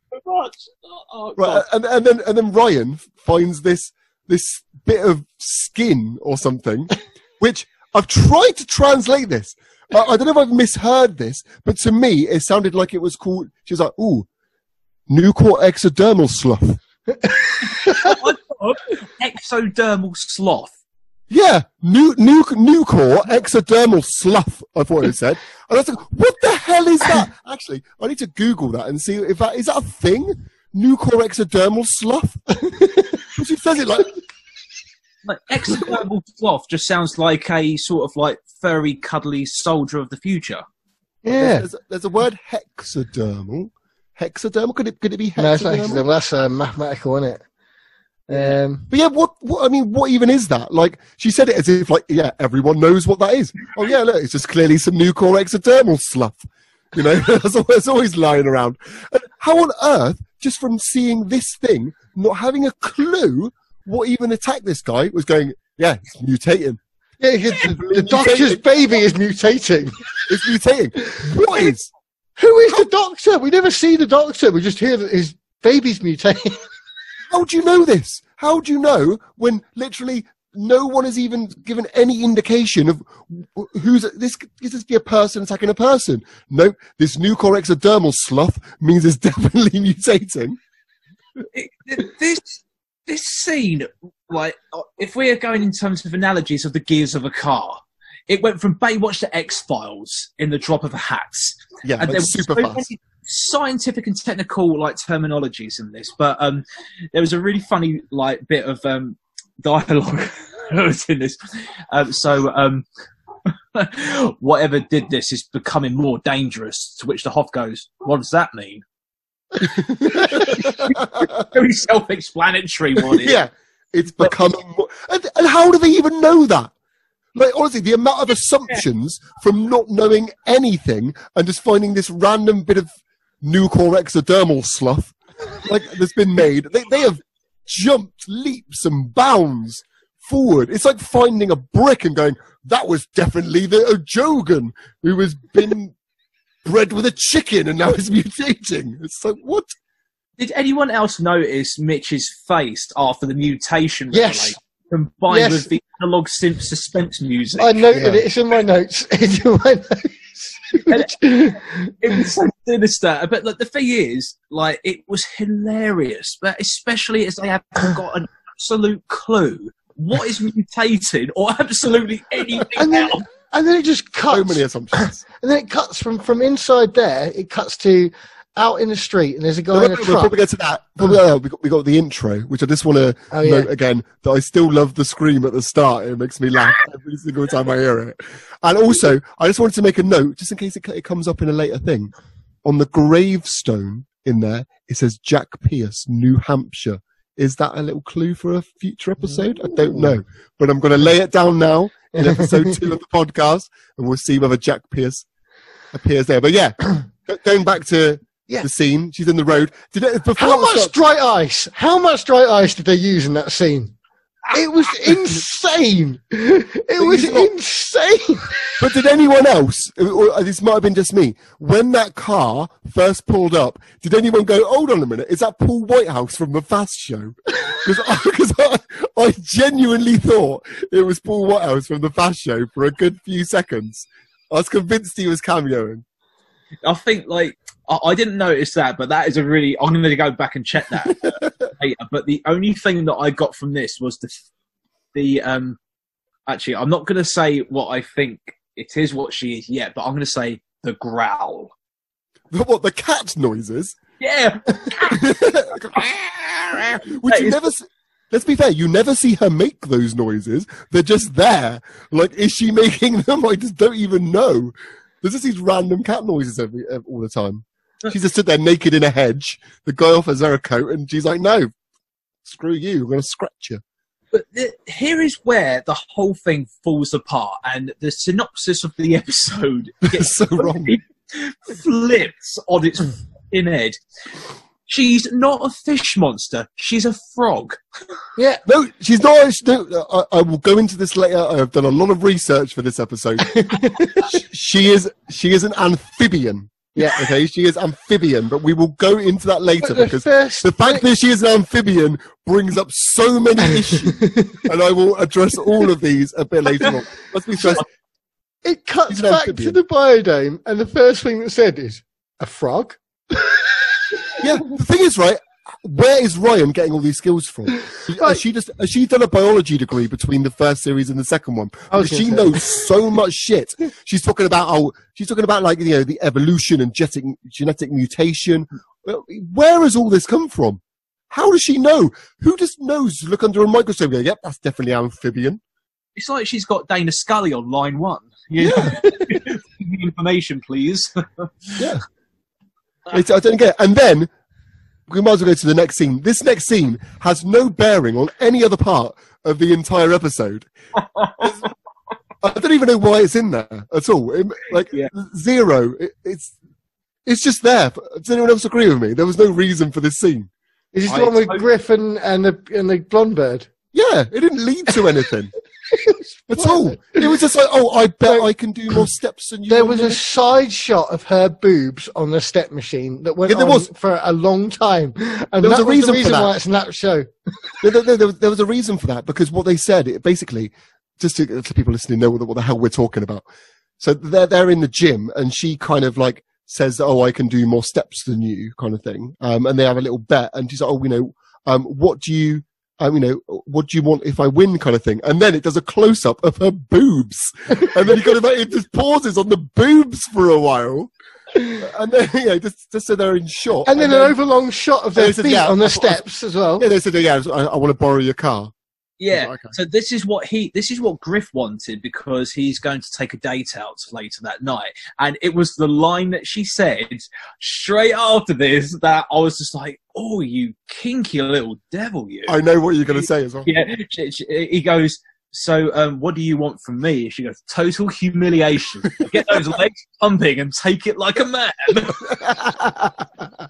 Oh,
right, and, and then and then Ryan finds this this bit of skin or something, which I've tried to translate this. I, I don't know if I've misheard this, but to me it sounded like it was called. She was like, "Ooh, Nucor exodermal slough."
Exodermal sloth.
Yeah, nu, nu, Nucor exodermal slough. I thought it said, and I was like, "What the hell is that?" Actually, I need to Google that and see if that is that a thing. Nucor exodermal slough. she says it like
Like exodermal sloth just sounds like a sort of like furry, cuddly soldier of the future.
Yeah.
There's, there's a word hexadermal. Hexadermal? Could it could it be
No, it's not
hexadermal?
That's uh, mathematical, isn't it? Um,
But yeah, what, what? I mean, what even is that? Like, she said it as if, like, yeah, everyone knows what that is. Oh yeah, look, it's just clearly some new core exodermal slough. You know, that's always, it's always lying around. And how on earth, just from seeing this thing, not having a clue what even attacked this guy, was going, yeah, it's mutating.
yeah, the, the doctor's baby is mutating.
It's mutating. What is?
Who is the doctor? We never see the doctor. We just hear that his baby's mutating.
How do you know this? How do you know when literally no one has even given any indication of who's this? This is be a person attacking a person. Nope. This Nucor exodermal slough means it's definitely mutating.
It, this this scene, like, uh, if we are going in terms of analogies of the gears of a car, it went from Baywatch to X Files in the drop of a hat.
Yeah,
and
like
there was
super
so
fast.
many scientific and technical like terminologies in this but um there was a really funny like bit of um dialogue in this um, so um whatever did this is becoming more dangerous to which the hoff goes what does that mean very self-explanatory one
yeah, it's becoming more. And, and how do they even know that? Like honestly, the amount of assumptions from not knowing anything and just finding this random bit of Nucor exodermal slough, like that's been made. They they have jumped leaps and bounds forward. It's like finding a brick and going, "That was definitely the Ojogan who has been bred with a chicken and now is mutating." It's like what?
did anyone else notice mitch's face after the mutation
Yes.
revelation, combined
Yes.
with the analog synth suspense music
I noted
Yeah.
it. It's in my notes. It's in my notes.
it was so sinister. But like, the thing is, like, it was hilarious. But especially as they haven't got an absolute clue what is mutating or absolutely anything
And then-
else.
and then it just cuts.
So many assumptions.
And then it cuts from, from inside there, it cuts to out in the street, and there's a guy in a
Before
truck.
we get to that, before we, get we, got, we got the intro, which I just want to
Oh, yeah.
note again that I still love the scream at the start. It makes me laugh every single time I hear it. And also, I just wanted to make a note, just in case it, it comes up in a later thing. On the gravestone in there, it says Jack Pierce, New Hampshire. Is that a little clue for a future episode? I don't know, mm. but I'm going to lay it down now in episode two of the podcast, and we'll see whether Jack Pierce appears there. But yeah, going back to
Yeah.
the scene, she's in the road. Did it, before
How much
starts-
dry ice? How much dry ice did they use in that scene? It was insane. It was
not-
insane.
But did anyone else, or this might have been just me, when that car first pulled up, did anyone go, hold on a minute, is that Paul Whitehouse from the Fast Show? Because I, I genuinely thought it was Paul Whitehouse from the Fast Show for a good few seconds. I was convinced he was cameoing.
I think, like, I, I didn't notice that, but that is a really. I'm going to go back and check that later. But the only thing that I got from this was the. the um, actually, I'm not going to say what I think it is, what she is yet, but I'm going to say the growl.
The- What, the cat noises?
Yeah,
Which you never. s- Let's be fair. You never see her make those noises. They're just there. Like, is she making them? I just don't even know. There's just these random cat noises every, ev all the time. She just stood there naked in a hedge. The guy offers her a coat, and she's like, "No, screw you. I'm going to scratch you."
But the, here is where the whole thing falls apart, and the synopsis of the episode gets
so wrong.
flips on its in head. She's not a fish monster. She's a frog.
Yeah,
No, she's not. she- No, I, I will go into this later. I have done a lot of research for this episode. She- she is she is an amphibian.
Yeah.
Okay, she is amphibian, but we will go into that later
the
because
first
the fact that she is an amphibian brings up so many issues, and I will address all of these a bit later on. Let's be stressed.
it cuts back to the biodome, and the first thing that said is a frog.
Yeah, the thing is, right? Where is Ryan getting all these skills from?
Right.
Has she just has she done a biology degree between the first series and the second one? Because she knows so much shit. She's talking about oh, she's talking about like you know the evolution and genetic genetic mutation. Where has all this come from? How does she know? Who just knows? Look under a microscope. and Go, yep, that's definitely amphibian.
It's like she's got Dana Scully on line one. You know? Information, please.
Yeah. It's, I don't get it. And then we might as well go to the next scene. This next scene has no bearing on any other part of the entire episode. I don't even know why it's in there at all. It- like
Yeah.
zero. It, it's it's just there. Does anyone else agree with me? There was no reason for this scene.
Is this the one with
totally-
Griffin and the and the blonde bird?
Yeah, it didn't lead to anything at all. It was just like, oh, I bet I can do more steps than you.
There was a side shot of her boobs on the step machine that went
Yeah, there
on
was.
for a long time, and
There was
that
a
was
reason
the reason why it's in that show.
No, no, there, was, there was a reason for that because what they said, it basically, just to, to people listening know what the, what the hell we're talking about. So they're they're in the gym, and she kind of like says, "Oh, I can do more steps than you," kind of thing. Um, and they have a little bet, and she's like, "Oh, you know, um, what do you?" Um, you know, what do you want if I win, kind of thing. And then it does a close up of her boobs, and then you kind of it just pauses on the boobs for a while, and then you know, just just so they're in shot.
And then an overlong shot of
And
their
they said,
feet
yeah,
on the
I I-
steps as well.
yeah, they said, "Yeah, I, I want to borrow your car."
Yeah.
Okay.
So this is what he, this is what Griff wanted because he's going to take a date out later that night, and it was the line that she said straight after this that I was just like, "Oh, you kinky little devil, you!"
I know what you're going to say as well.
yeah. She, she, he goes. So, um, what do you want from me? She goes, total humiliation. Get those legs pumping and take it like a man.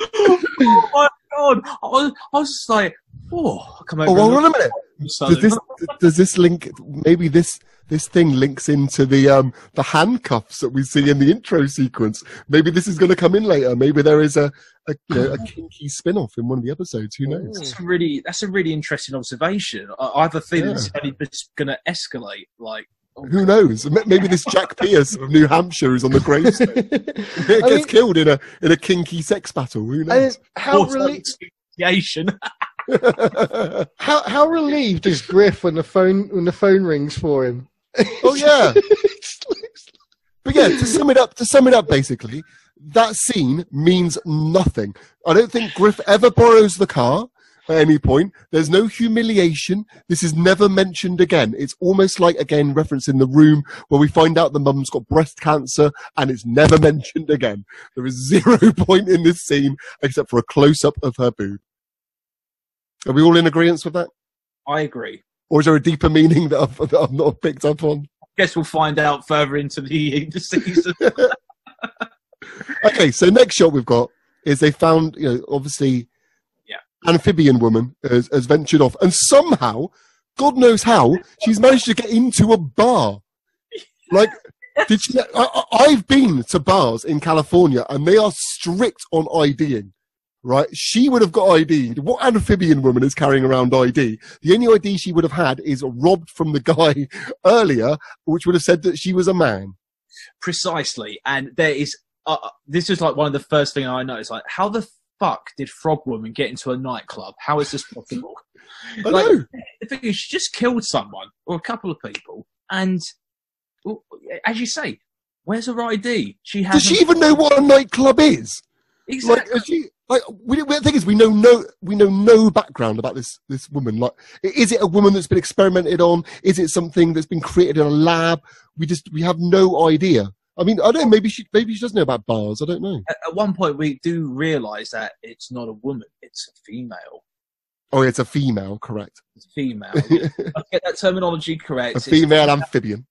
oh my god! I was, I was just like, oh, come over.
Oh, well, on a minute. Does this does this link? Maybe this this thing links into the um the handcuffs that we see in the intro sequence. Maybe this is going to come in later. Maybe there is a a, you know, a kinky spin off in one of the episodes. Who knows?
That's a really that's a really interesting observation. I, I have a feeling
Yeah.
it's only just going to escalate. Like, Oh
Who knows? Maybe this Jack Pierce of New Hampshire is on the gravestone. It gets
mean-
killed in a in a kinky sex battle. Who
And
knows?
how,
auto
relie- how how relieved is Griff when the phone when the phone rings for him?
oh yeah. But yeah, to sum it up, to sum it up, basically, that scene means nothing. I don't think Griff ever borrows the car at any point. There's no humiliation. This is never mentioned again. It's almost like again referencing the room where we find out the mum's got breast cancer, and it's never mentioned again. There is zero point in this scene except for a close up of her boob. Are we all in agreement with that?
I agree.
Or is there a deeper meaning that I've, that I've not picked up on?
I Guess we'll find out further into the, the season.
okay, so next shot we've got is they found, you know, obviously. Amphibian woman has, has ventured off, and somehow, God knows how, she's managed to get into a bar. Like, did she? I, I've been to bars in California, and they are strict on IDing. Right, she would have got ID'd. What amphibian woman is carrying around ID? The only ID she would have had is robbed from the guy earlier, which would have said that she was a man.
Precisely. And there is, uh, this is like one of the first thing I noticed. Like, how the fuck did Frog Woman get into a nightclub? How is this possible?
I
Like,
know.
the thing is, she just killed someone or a couple of people, and as you say, where's her ID? She has.
Does she even know what a nightclub is?
Exactly.
Like, is she like? We, we, the thing is, we know no, we know no background about this this woman. Like, is it a woman that's been experimented on? Is it something that's been created in a lab? We just we have no idea. I mean, I don't know. Maybe she maybe she doesn't know about bars. I don't know.
at, at one point, we do realise that it's not a woman; it's a female.
Oh, it's a female, correct?
It's a female. I get that terminology correct.
A
It's
female amphibian.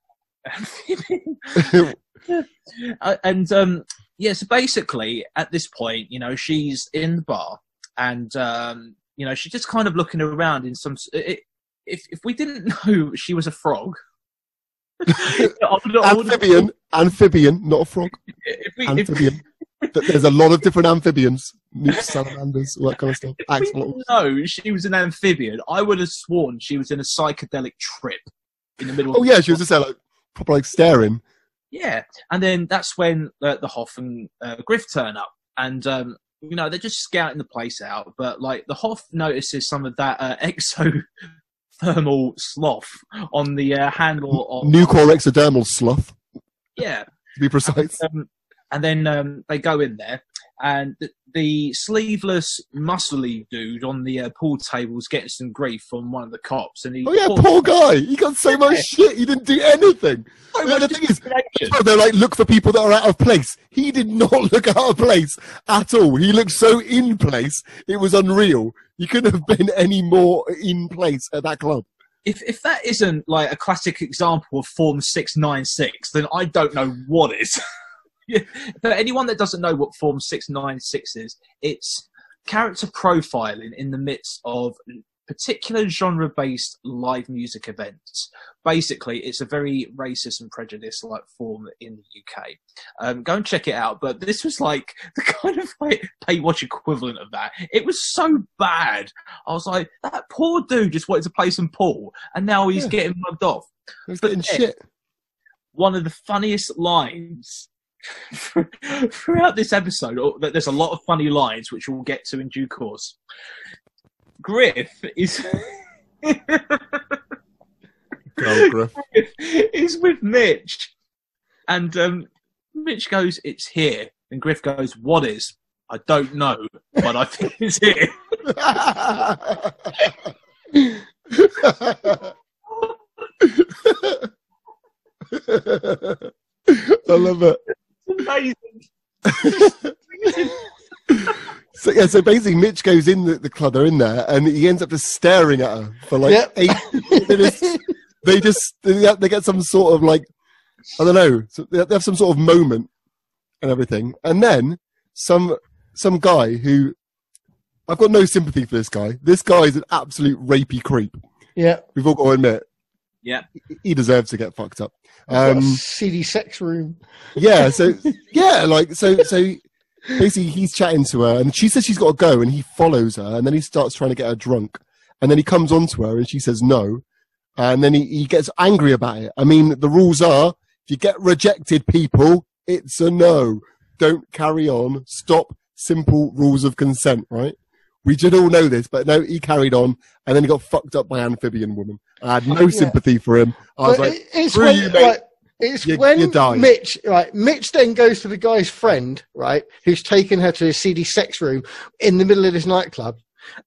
uh, and um, yeah, so basically, at this point, you know, she's in the bar and, um, you know, she's just kind of looking around in some. It, if, if we didn't know she was a frog, I would- I would-
Amphibian, amphibian, not a frog.
if we, if,
Amphibian. Th- There's a lot of different amphibians, newts, salamanders, all that kind of stuff.
if we
Axolotls.
didn't know she was an amphibian, I would have sworn she was in a psychedelic trip in the middle.
Oh yeah, she was just there, like proper like staring.
Yeah, and then that's when uh, the Hoff and uh, Griff turn up, and um, you know they're just scouting the place out. But like the Hoff notices some of that uh, exothermal sloth on the uh, handle of
Nucor exodermal slough,
yeah,
to be precise.
um, and then um, they go in there, and the, the sleeveless, muscly dude on the uh, pool table's getting some grief from one of the cops, and he
Oh yeah, poor guy. He got so much shit. He didn't do anything.
so
the thing is- they're like, look for people that are out of place. He did not look out of place at all. He looked so in place. It was unreal. He couldn't have been any more in place at that club.
If if that isn't like a classic example of Form Six Nine Six, then I don't know what is. For anyone that doesn't know what Form Six Nine Six is, it's character profiling in the midst of particular genre-based live music events. Basically, it's a very racist and prejudice-like form in the UK. Um, go and check it out. But this was like the kind of like Baywatch equivalent of that. It was so bad. I was like, that poor dude just wanted to play some pool, and now he's
Yeah.
getting mugged off.
He was
But then-
shit.
One of the funniest lines throughout this episode. There's a lot of funny lines which we'll get to in due course. Griff is
Oh, Griff.
is with Mitch, and um, Mitch goes, "It's here," and Griff goes, "What is?" I don't know, but I think it's here.
I love it.
It's amazing.
So yeah, so basically, Mitch goes in the, the club. They're in there, and he ends up just staring at her for like
Yep.
eight minutes. They just they get, they get some sort of like I don't know. So they they have some sort of moment and everything, and then some some guy who I've got no sympathy for this guy. This guy is an absolute rapey creep.
yeah.
We've all got to admit.
Yeah.
he deserves to get fucked up.
I've got a
Um,
CD sex room.
yeah, so yeah, like so so basically he's chatting to her and she says she's got to go and he follows her and then he starts trying to get her drunk and then he comes on to her and she says no and then he, he gets angry about it. I mean the rules are if you get rejected people, it's a no. Don't carry on. Stop simple rules of consent, right? We should all know this, but no, he carried on and then he got fucked up by amphibian woman. I had no
Yeah.
sympathy for him. I was
But
like,
it- it's when,
you, mate.
like, it's
You-
when
you die."
Mitch, right? Mitch then goes to the guy's friend, right, who's taken her to the CD sex room in the middle of this nightclub,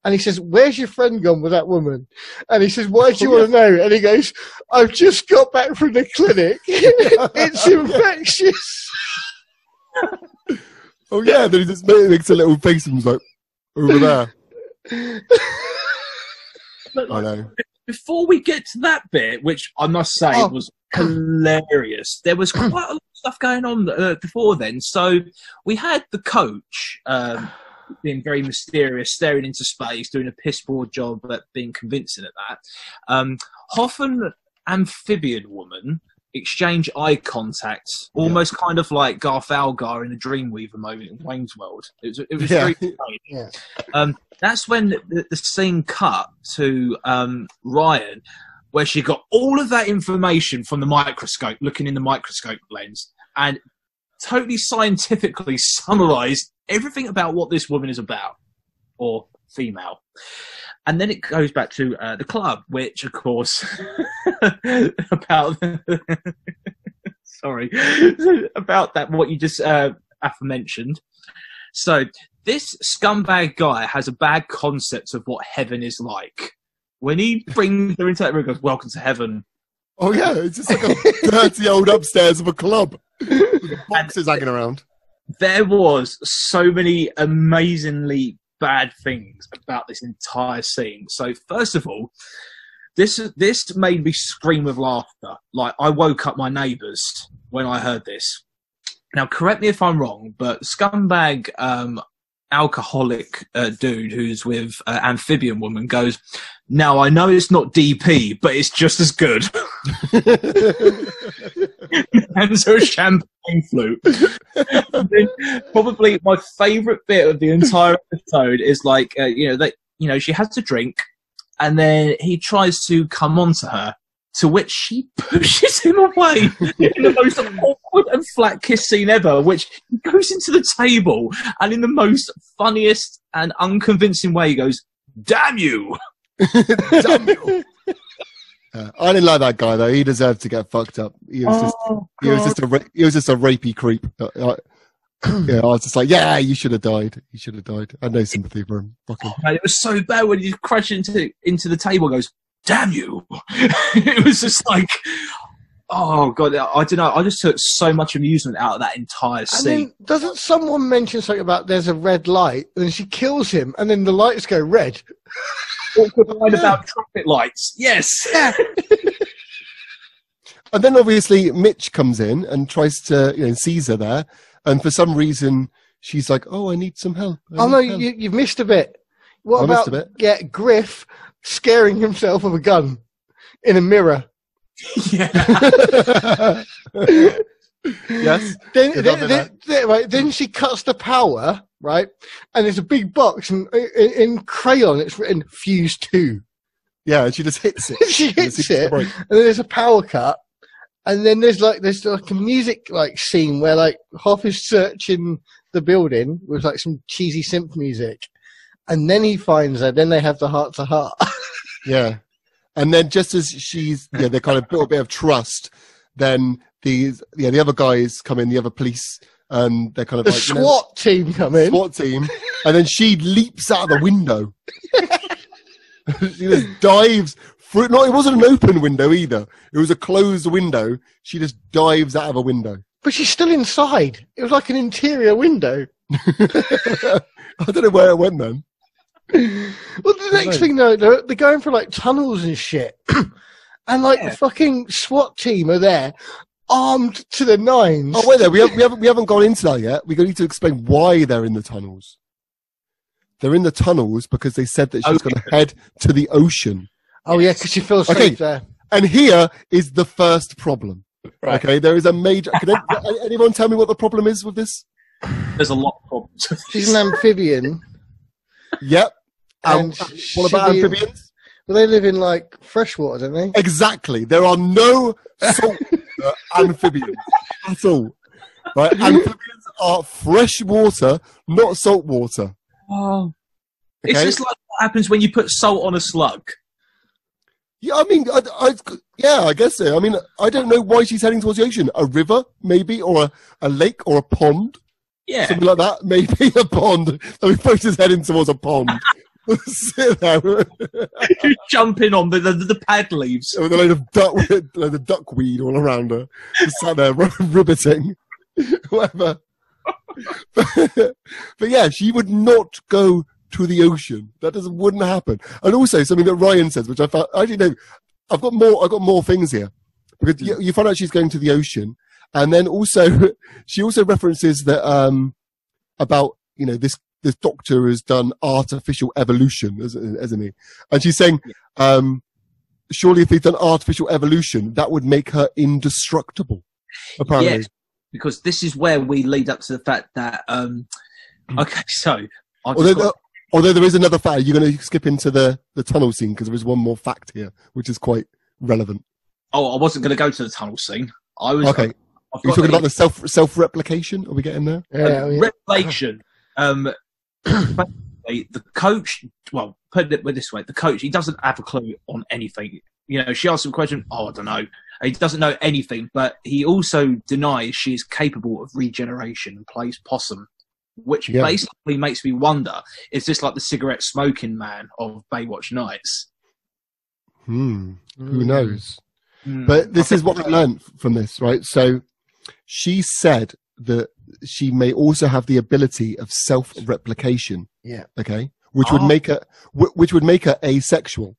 and he says, "Where's your friend gone with that woman?" And he says, "Why do you want to know?" And he goes, "I've just got back from the clinic. it's infectious."
Oh yeah, then he just makes a little face and was like, over there. I know.
Before we get to that bit, which I must say
Oh.
was hilarious, there was quite a lot of stuff going on uh, before then. So we had the coach um, being very mysterious, staring into space, doing a piss poor job at being convincing at that. Um, Hoffen amphibian woman exchange eye contact, almost kind of like Garth Algar in the Dreamweaver moment in Wayne's World. It was, it was
Yeah.
very strange.
Yeah.
Um, that's when the, the scene cut to um, Ryan, where she got all of that information from the microscope, looking in the microscope lens, and totally scientifically summarized everything about what this woman is about, or female. And then it goes back to uh, the club, which, of course, about sorry about that what you just uh, aforementioned. So this scumbag guy has a bad concept of what heaven is like. When he brings her into that room, he goes, "Welcome to heaven."
Oh yeah, it's just like a dirty old upstairs of a club. With boxes hanging around.
There was so many amazingly bad things about this entire scene. So first of all, this this made me scream with laughter. Like I woke up my neighbours when I heard this. now correct me if I'm wrong, but scumbag um, alcoholic uh, dude who's with uh, amphibian woman goes, "Now I know it's not DP, but it's just as good." and so champagne flute. Probably my favourite bit of the entire episode is like uh, you know that you know she has to drink, and then he tries to come on to her. To which she pushes him away in the most awkward and flat kiss scene ever, which he goes into the table and in the most funniest and unconvincing way he goes, Damn you!
Damn you. Uh, I didn't like that guy though. He deserved to get fucked up. He was just,
Oh,
he was just a, ra- he was just a rapey creep. Uh, uh, yeah, I was just like, yeah, you should have died. You should have died. I had no sympathy for him. Fucking.
Man, it was so bad when he crashed into into the table. and Goes, damn you! it was just like, oh god, I don't know. I just took so much amusement out of that entire
And
scene.
then doesn't someone mention something about there's a red light, and then she kills him, and then the lights go red?
Awkward line about traffic lights. Yes.
And then obviously Mitch comes in and tries to, you know, sees her there, and for some reason she's like, "Oh, I need some help." I
Oh no,
help."
you, you've missed a bit. What
I
about
missed a bit.
yeah, Griff scaring himself with a gun in a mirror?
yeah.
yes.
Then, then, then, then- right, then she cuts the power, right? And there's a big box, and in, in crayon it's written "Fuse 2.
Yeah, and she just hits it.
she hits it, and then there's a power cut, and then there's like there's like a music like scene where like Hoff is searching the building with like some cheesy synth music, and then he finds her. Then they have the heart to heart.
Yeah. And then just as she's, yeah, they kind of built a bit of trust, then these, yeah, the other guys come in, the other police, and they're kind of
the
like, you know,
SWAT team come in.
SWAT team, and then she leaps out of the window. she just dives through. No, it wasn't an open window either. It was a closed window. She just dives out of a window.
But she's still inside. It was like an interior window.
I don't know where it went then.
Well, the next thing though, they're, they're going for like tunnels and shit, and like
Yeah.
the fucking SWAT team are there, armed to the nines.
Oh wait, there we, have, we haven't we haven't gone into that yet. We need to explain why they're in the tunnels. They're in the tunnels because they said that she's
Okay.
going to head to the ocean.
Oh yeah, because she feels
Okay.
safe there.
And here is the first problem.
Right.
Okay, there is a major. Can any- anyone tell me what the problem is with this?
There's a lot of problems.
She's an amphibian,
Yep.
And
And
she-
what about amphibians?
Well, they live in like freshwater, don't they?
Exactly. There are no salt uh, amphibians at all. Right? Amphibians are fresh water, not salt water.
Oh. It's just like what happens when you put salt on a slug.
Yeah, I mean, I, I, yeah, I guess so. I mean, I don't know why she's heading towards the ocean. A river, maybe, or a, a lake, or a pond,
Yeah.
something like that. Maybe a pond. So we both just heading towards a pond. With
Jumping on the, the, the pad leaves.
a load of duck, load of duckweed all around her, just sat there ribbiting, whatever. but, but yeah, she would not go to the ocean. That doesn't wouldn't happen. And also something that Ryan says, which I actually no, I've got more. I've got more things here because you, you find out she's going to the ocean, and then also she also references that um about you know this this doctor has done artificial evolution, hasn't hasn't he? And she's saying um surely if they've done artificial evolution, that would make her indestructible. Apparently,
Yes. Because this is where we lead up to the fact that, um, okay, so
although
got,
the- although there is another fact, you're going to skip into the the tunnel scene because there is one more fact here, which is quite relevant.
oh, I wasn't going to go to the tunnel scene. I was,
Okay,
I've
are you talking
the-
about the self self replication? Are we getting there?
Yeah,
a
yeah.
revelation. Um, basically, the coach, well, put it this way, the coach, he doesn't have a clue on anything. You know, she asks him a question, oh, I don't know. He doesn't know anything, but he also denies she is capable of regeneration and plays possum, which
Yeah.
basically makes me wonder, is this like the cigarette smoking man of Baywatch Nights?
Hmm. Who
Mm.
knows?
Hmm.
But this is what I learned from this, right? So she said that she may also have the ability of self replication.
Yeah.
Okay. Which would
Oh.
make her, which would make her asexual.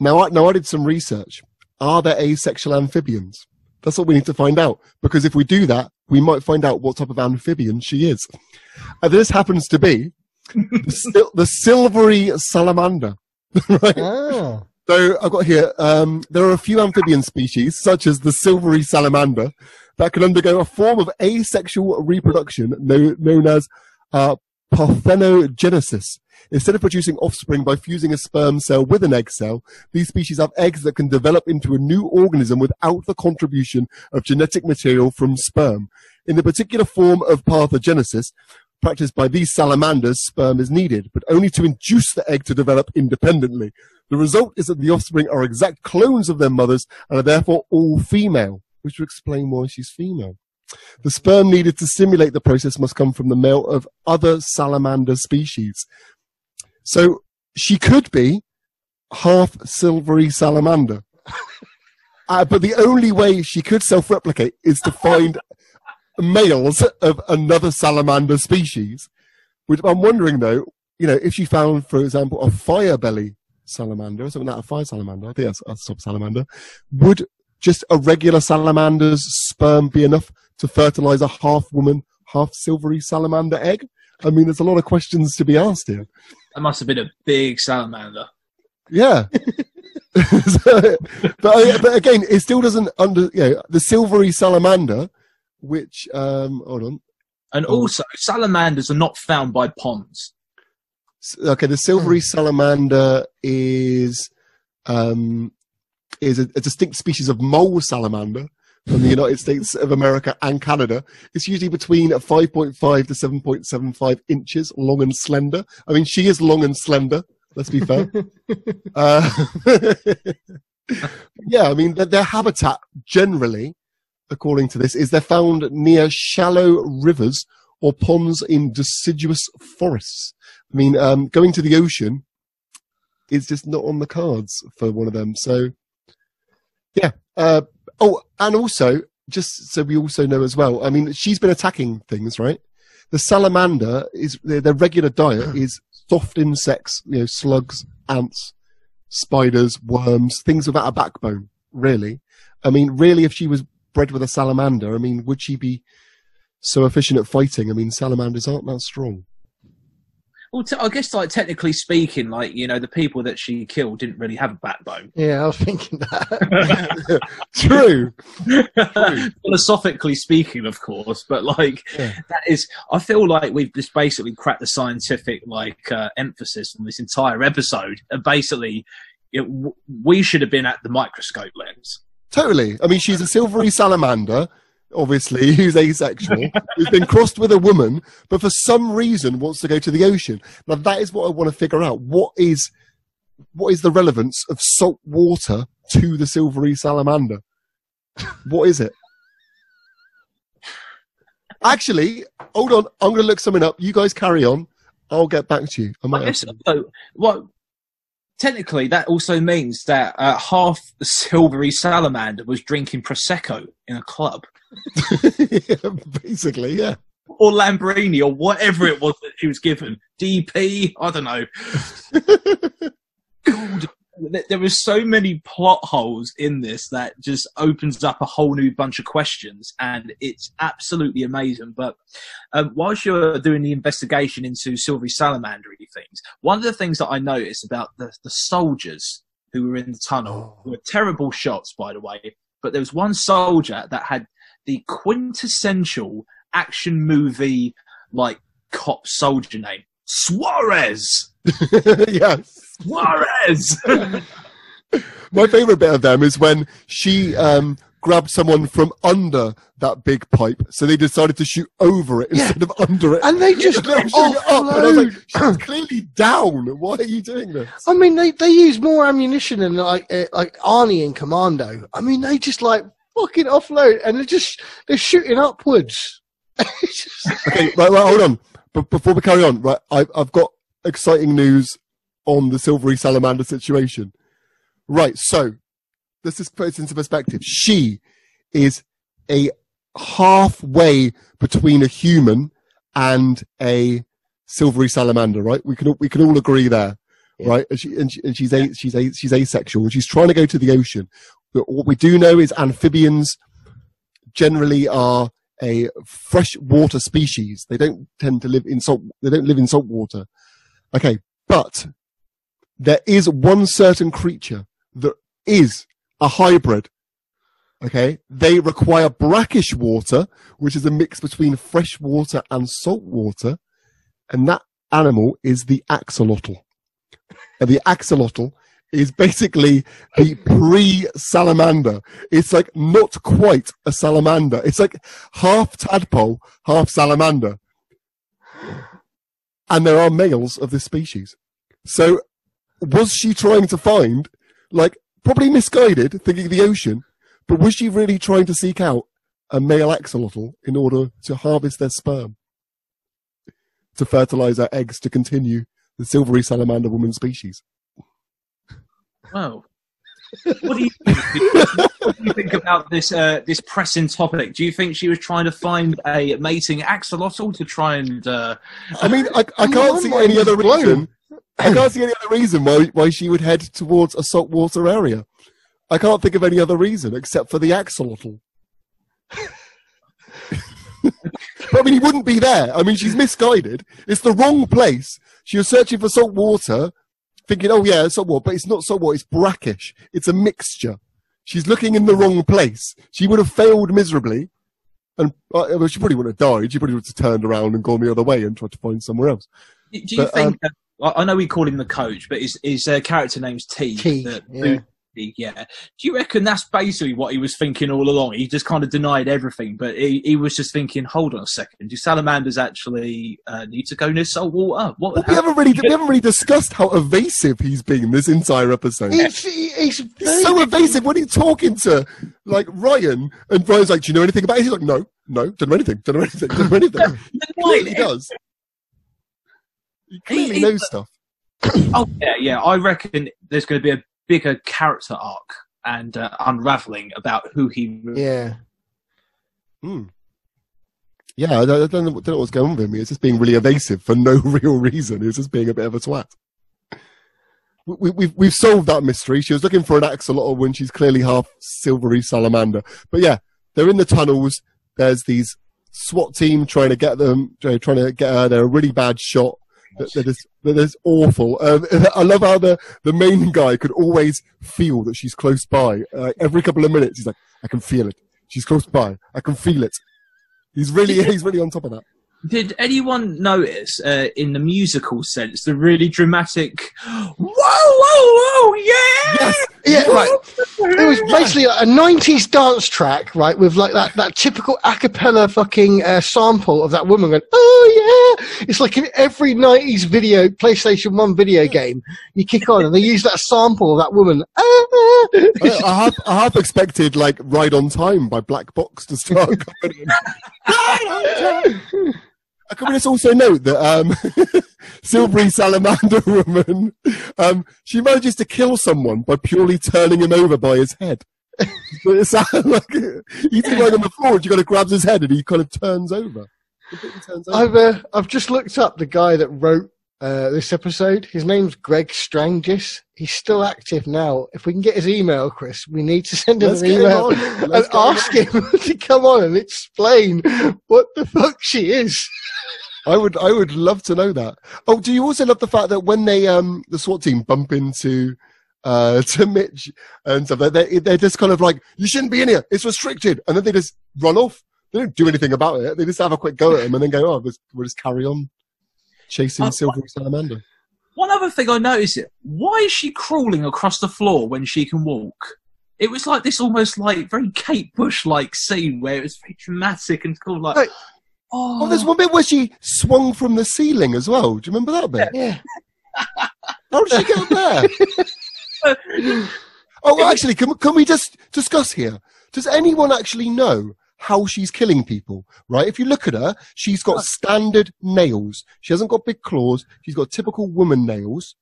Now, I, now I did some research. Are there asexual amphibians? That's what we need to find out. Because if we do that, we might find out what type of amphibian she is. And this happens to be the, sil- the silvery salamander. right?
Ah.
So I've got here, um, there are a few amphibian species, such as the silvery salamander, that can undergo a form of asexual reproduction known, as uh, parthenogenesis. Instead of producing offspring by fusing a sperm cell with an egg cell, these species have eggs that can develop into a new organism without the contribution of genetic material from sperm. In the particular form of parthenogenesis, practiced by these salamanders, sperm is needed, but only to induce the egg to develop independently. The result is that the offspring are exact clones of their mothers and are therefore all female, which would explain why she's female. The sperm needed to simulate the process must come from the male of other salamander species. So she could be half silvery salamander. Uh, but the only way she could self-replicate is to find males of another salamander species. Which I'm wondering though, you know, if she found, for example, a fire belly salamander, or something like a fire salamander, I think that's a sub salamander, would just a regular salamander's sperm be enough to fertilize a half woman, half silvery salamander egg? I mean, there's a lot of questions to be asked here.
That must have been a big salamander.
Yeah. So, but, uh, but again, it still doesn't under, you know, the silvery salamander, which, um, hold on.
And
Oh.
also, salamanders are not found by ponds.
Okay, the silvery salamander is, um, is a, a distinct species of mole salamander from the United States of America and Canada. It's usually between 5.5 to 7.75 inches long and slender. I mean, she is long and slender. Let's be fair. uh, yeah, I mean, their, their habitat generally, according to this, is they're found near shallow rivers or ponds in deciduous forests. I mean, um, going to the ocean is just not on the cards for one of them. So, yeah. Uh, oh, and also, just so we also know as well, I mean, she's been attacking things, right? The salamander is their, their regular diet is soft insects, you know, slugs, ants, spiders, worms, things without a backbone. Really, I mean, really, if she was bred with a salamander, I mean, would she be so efficient at fighting? I mean, salamanders aren't that strong.
Well, t- I guess, like technically speaking, like you know, the people that she killed didn't really have a backbone.
Yeah, I was thinking that.
True.
Philosophically speaking, of course, but like
Yeah.
that is, I feel like we've just basically cracked the scientific like uh, emphasis on this entire episode, and basically, it, w- we should have been at the microscope lens.
Totally. I mean, she's a silvery salamander, obviously, who's asexual, who's been crossed with a woman, but for some reason wants to go to the ocean. Now, that is what I want to figure out. What is, what is the relevance of salt water to the silvery salamander? What is it? Actually, hold on. I'm going to look something up. You guys carry on. I'll get back to you. I might
I guess so. What technically that also means that uh, half the silvery salamander was drinking prosecco in a club.
yeah, basically, yeah.
or Lambrini or whatever it was that she was given. DP, I don't know. God, there are so many plot holes in this that just opens up a whole new bunch of questions, and it's absolutely amazing. But um, whilst you're doing the investigation into silvery salamandery things, one of the things that I noticed about the, the soldiers who were in the tunnel who were terrible shots, by the way. But there was one soldier that had the quintessential action movie like cop soldier name Suarez.
yes.
Suarez.
My favourite bit of them is when she um, grabbed someone from under that big pipe, so they decided to shoot over it
Yeah.
instead of under it.
and they just
They up, and I was like, she's clearly down. Why are you doing this?
I mean, they, they use more ammunition than like uh, like Arnie in Commando. I mean, they just like fucking offload, and they're just they're shooting upwards.
Okay, right, right, hold on. But before we carry on, right, I, I've got exciting news on the silvery salamander situation. Right, so let's just put it into perspective. She is a halfway between a human and a silvery salamander, right? We can all- we can all agree there,
Yeah.
right? And, she, and, she, and she's a, she's a, she's asexual, and she's trying to go to the ocean. But what we do know is amphibians generally are a freshwater species. They don't tend to live in salt. They don't live in salt water. Okay, but there is one certain creature that is a hybrid. Okay, they require brackish water, which is a mix between fresh water and salt water, and that animal is the axolotl. And the axolotl is basically the pre-salamander. It's like not quite a salamander. It's like half tadpole, half salamander. And there are males of this species. So was she trying to find, like, probably misguided, thinking the ocean, but was she really trying to seek out a male axolotl in order to harvest their sperm? To fertilize her eggs to continue the silvery salamander woman species?
Wow. What do you think, what do you think about this uh, this pressing topic? Do you think she was trying to find a mating axolotl to try and? Uh...
I mean, I, I can't see any other reason. I can't see any other reason why why she would head towards a saltwater area. I can't think of any other reason except for the axolotl. But I mean, he wouldn't be there. I mean, she's misguided. It's the wrong place. She was searching for salt water, thinking, oh yeah, so what? but it's not so what. it's brackish. It's a mixture. She's looking in the wrong place. She would have failed miserably. And uh, well, she probably would have died. She probably would have turned around and gone the other way and tried to find somewhere else.
Do you
But,
think? uh, I know we call him the coach, but his his uh, character name's T.
T,
the-
yeah.
Yeah. Do you reckon that's basically what he was thinking all along? He just kind of denied everything, but he, he was just thinking, "Hold on a second, do salamanders actually uh, need to go near salt water? What?
Well, we haven't really we haven't really discussed how evasive he's been this entire episode.
He's, he's,
He's so evasive when he's talking to like Ryan, and Ryan's like, "Do you know anything about it?" He's like, "No, no, don't know anything, don't know anything, don't know anything." he clearly does. He clearly
he-
knows stuff.
Oh yeah, yeah. I reckon there's going to be a bigger character arc and uh, unraveling about who he.
Yeah.
Hmm. Yeah, I don't, I don't know, what's going on with him. He's just being really evasive for no real reason. He's just being a bit of a twat. We, we, we've we've solved that mystery. She was looking for an axolotl when she's clearly half silvery salamander. But yeah, they're in the tunnels. There's these SWAT team trying to get them, trying trying to get her. They're a really bad shot. That that is that is awful. Um, I love how the the main guy could always feel that she's close by. Uh, every couple of minutes, he's like, "I can feel it. She's close by. I can feel it." He's really he's really on top of that.
Did anyone notice, uh, in the musical sense, the really dramatic? Whoa, whoa, whoa! Yeah,
Yes,
Yeah, right. It was
Yeah.
basically a 90s dance track, right, with like that, that typical a cappella fucking uh, sample of that woman going, oh yeah! It's like in every 90s video, PlayStation 1 video game, you kick on and they use that sample of that woman. Ah!
I, I have I have expected like "Ride on Time" by Black Box to start. going. Uh, Can we just also note that um, Silvery Salamander Woman, um, she manages to kill someone by purely turning him over by his head. But it sounds like he's lying on the floor, and she kind of grabs his head, and he kind of turns over. Turns over.
I've, uh, I've just looked up the guy that wrote uh, this episode. His name's Greg Strangis. He's still active now. If we can get his email, Chris, we need to send him
Let's
an
get him
email and
Let's him
ask him to come on and explain what the fuck she is.
I would, I would love to know that. Oh, do you also love the fact that when they, um, the SWAT team bump into, uh, to Mitch and stuff, they, they're just kind of like, you shouldn't be in here. It's restricted. And then they just run off. They don't do anything about it. They just have a quick go at him and then go, oh, we'll just carry on chasing
Uh,
Silvery Salamander.
One other thing I noticed it. Why is she crawling across the floor when she can walk? It was like this almost like very Kate Bush like scene where it was very dramatic and cool. Like,
Right.
oh,
Oh, there's one bit where she swung from the ceiling as well. Do you remember that bit?
Yeah.
How did she get up there? Oh, well, actually, can, can we just discuss here? Does anyone actually know how she's killing people? Right? If you look at her, she's got standard nails. She hasn't got big claws. She's got typical woman nails.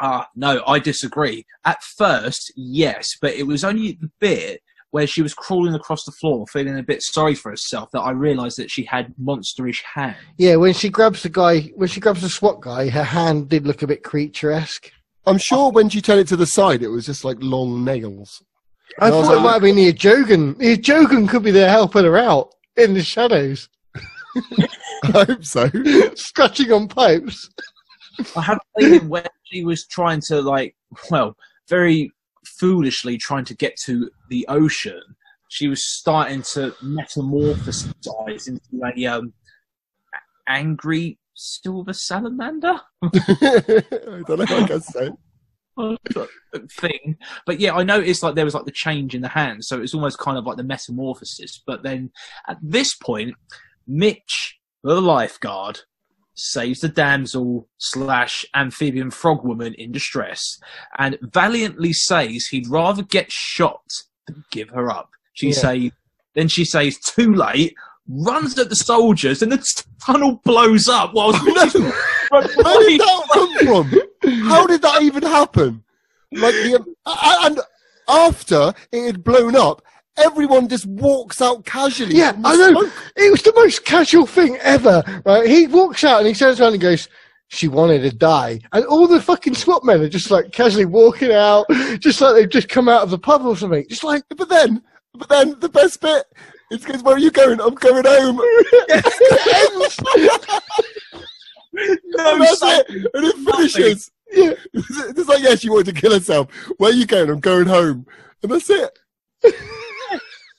Ah, no, I disagree. At first, yes, but it was only the bit where she was crawling across the floor, feeling a bit sorry for herself, that I realised that she had monsterish hands.
Yeah, when she grabs the guy, when she grabs the SWAT guy, her hand did look a bit creature-esque.
I'm sure when she turned it to the side, it was just like long nails.
I
And I was
thought it might have been the Jogan. The Jogan could be there helping her out in the shadows,
I hope so.
scratching on pipes.
I had a feeling when she was trying to like, well, very foolishly trying to get to the ocean, she was starting to metamorphosize into a um, angry silver salamander
I don't know what I can say.
Thing. But yeah, I noticed like there was like the change in the hand, so it was almost kind of like the metamorphosis. But then at this point, Mitch, the lifeguard, saves the damsel slash amphibian frog woman in distress, and valiantly says he'd rather get shot than give her up. She
Yeah.
say, then she says, "Too late." Runs at the soldiers, and the t- tunnel blows up. While
Where did that come from? How did that even happen? Like the a- a- and after it had blown up, everyone just walks out casually.
Yeah, I know.
smoke.
It was the most casual thing ever. Right? He walks out and he turns around and goes, "She wanted to die," and all the fucking SWAT men are just like casually walking out, just like they've just come out of the pub or something. Just like,
But then, but then the best bit is because where are you going? I'm going home.
no,
and that's it. And it finishes. Yeah, it's like yeah, she wanted to kill herself. Where are you going? I'm going home. And that's it.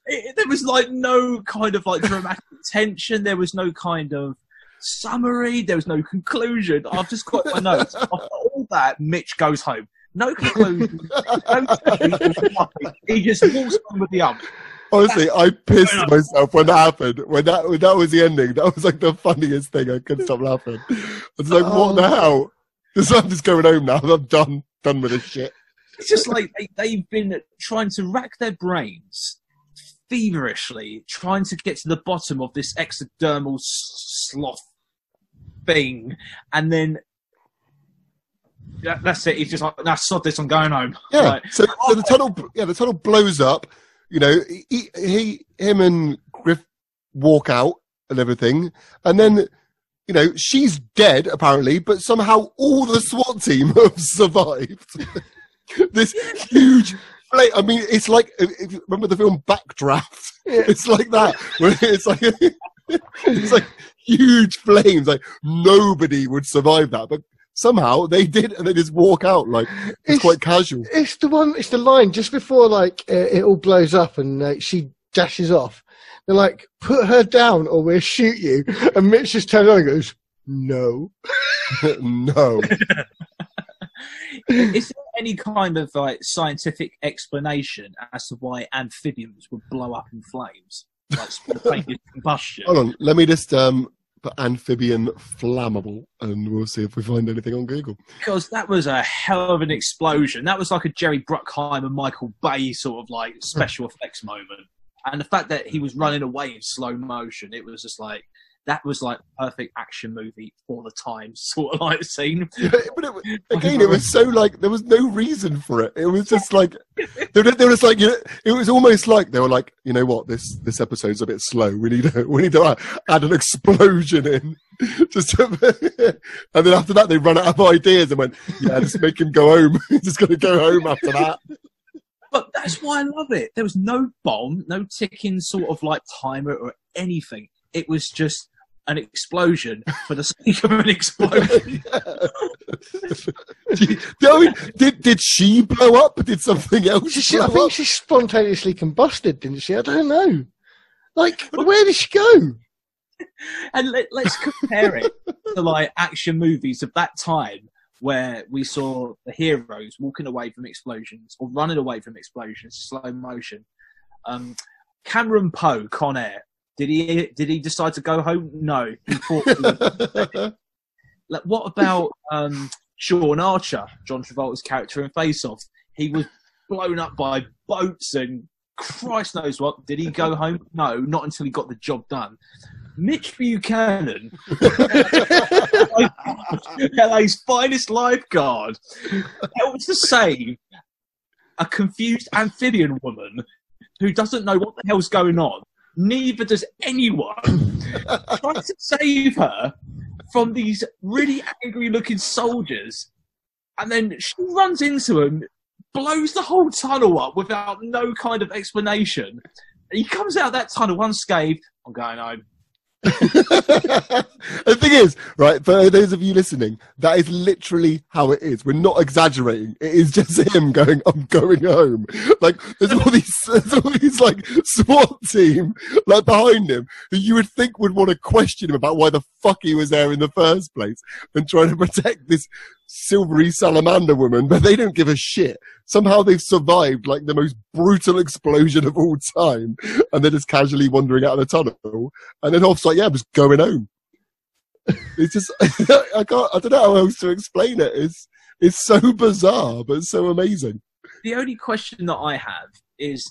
it, there was like no kind of like dramatic tension. There was no kind of summary. There was no conclusion. I've just got my notes. After all that, Mitch goes home. No conclusion. no he just walks on with the ump.
Honestly, I pissed myself when that happened. When that when that was the ending, that was like the funniest thing. I couldn't stop laughing. It's like, what the
Oh.
hell? I'm just going home now. I'm done. Done with this shit.
It's just like they, they've been trying to rack their brains feverishly, trying to get to the bottom of this exodermal sloth thing, and then that, that's it. He's just like, "Nah, sod this. I'm going home."
Yeah.
Like,
So, so the tunnel, yeah, the tunnel blows up. You know, he, he, him, and Griff walk out and everything, and then, you know, she's dead apparently, but somehow all the SWAT team have survived. this huge. I mean, it's like remember the film Backdraft. It's like that. It's like it's like huge flames. Like nobody would survive that, but somehow they did, and they just walk out like it's,
It's-
quite casual.
it's the one. It's the line just before like uh, it all blows up and uh, she dashes off. They're like, "Put her down, or we'll shoot you." And Mitch just turns around and goes, "No."
no.
is there any kind of like scientific explanation as to why amphibians would blow up in flames, like spontaneous combustion?
Hold on. Let me just um put amphibian flammable, and we'll see if we find anything on Google.
because that was a hell of an explosion. That was like a Jerry Bruckheimer, Michael Bay sort of like special effects moment. And the fact that he was running away in slow motion, it was just like that was like perfect action movie for the time sort of like scene.
but it, again, it was so like there was no reason for it. It was just like they were, they were just like you know, it was almost like they were like, you know what, this this episode's a bit slow. We need to we need to add, add an explosion in. Just to, and then after that, they ran out of ideas and went, yeah, just make him go home. He's just gonna go home after that.
But that's why I love it. There was no bomb, no ticking sort of like timer or anything. It was just an explosion for the sake of an explosion.
Did, did did she blow up? Or did something else
She, she-
blow
I think
up?
she spontaneously combusted, didn't she? I don't know. Like, where did she go?
and let, let's compare it to like action movies of that time where we saw the heroes walking away from explosions or running away from explosions slow motion. Um cameron poe con air did he did he decide to go home? No. Like, what about um sean archer john travolta's character in face off? He was blown up by boats and christ knows what. Did he go home? No not until he got the job done Mitch Buchanan, LA's finest lifeguard, helps to save a confused amphibian woman who doesn't know what the hell's going on. Neither does anyone. Tries to save her from these really angry looking soldiers. And then she runs into them, blows the whole tunnel up without no kind of explanation. He comes out that tunnel unscathed. I'm going home.
the thing is, right, for those of you listening, that is literally how it is. We're not exaggerating. It is just him going, I'm going home. Like, there's all these, there's all these, like, SWAT team, like, behind him, who you would think would want to question him about why the fuck he was there in the first place and trying to protect this silvery salamander woman, but they don't give a shit. Somehow they've survived like the most brutal explosion of all time, and they're just casually wandering out of the tunnel. And then Hoff's like, "Yeah, I'm just going home." It's just I can't. I don't know how else to explain it. It's it's so bizarre, but so amazing.
The only question that I have is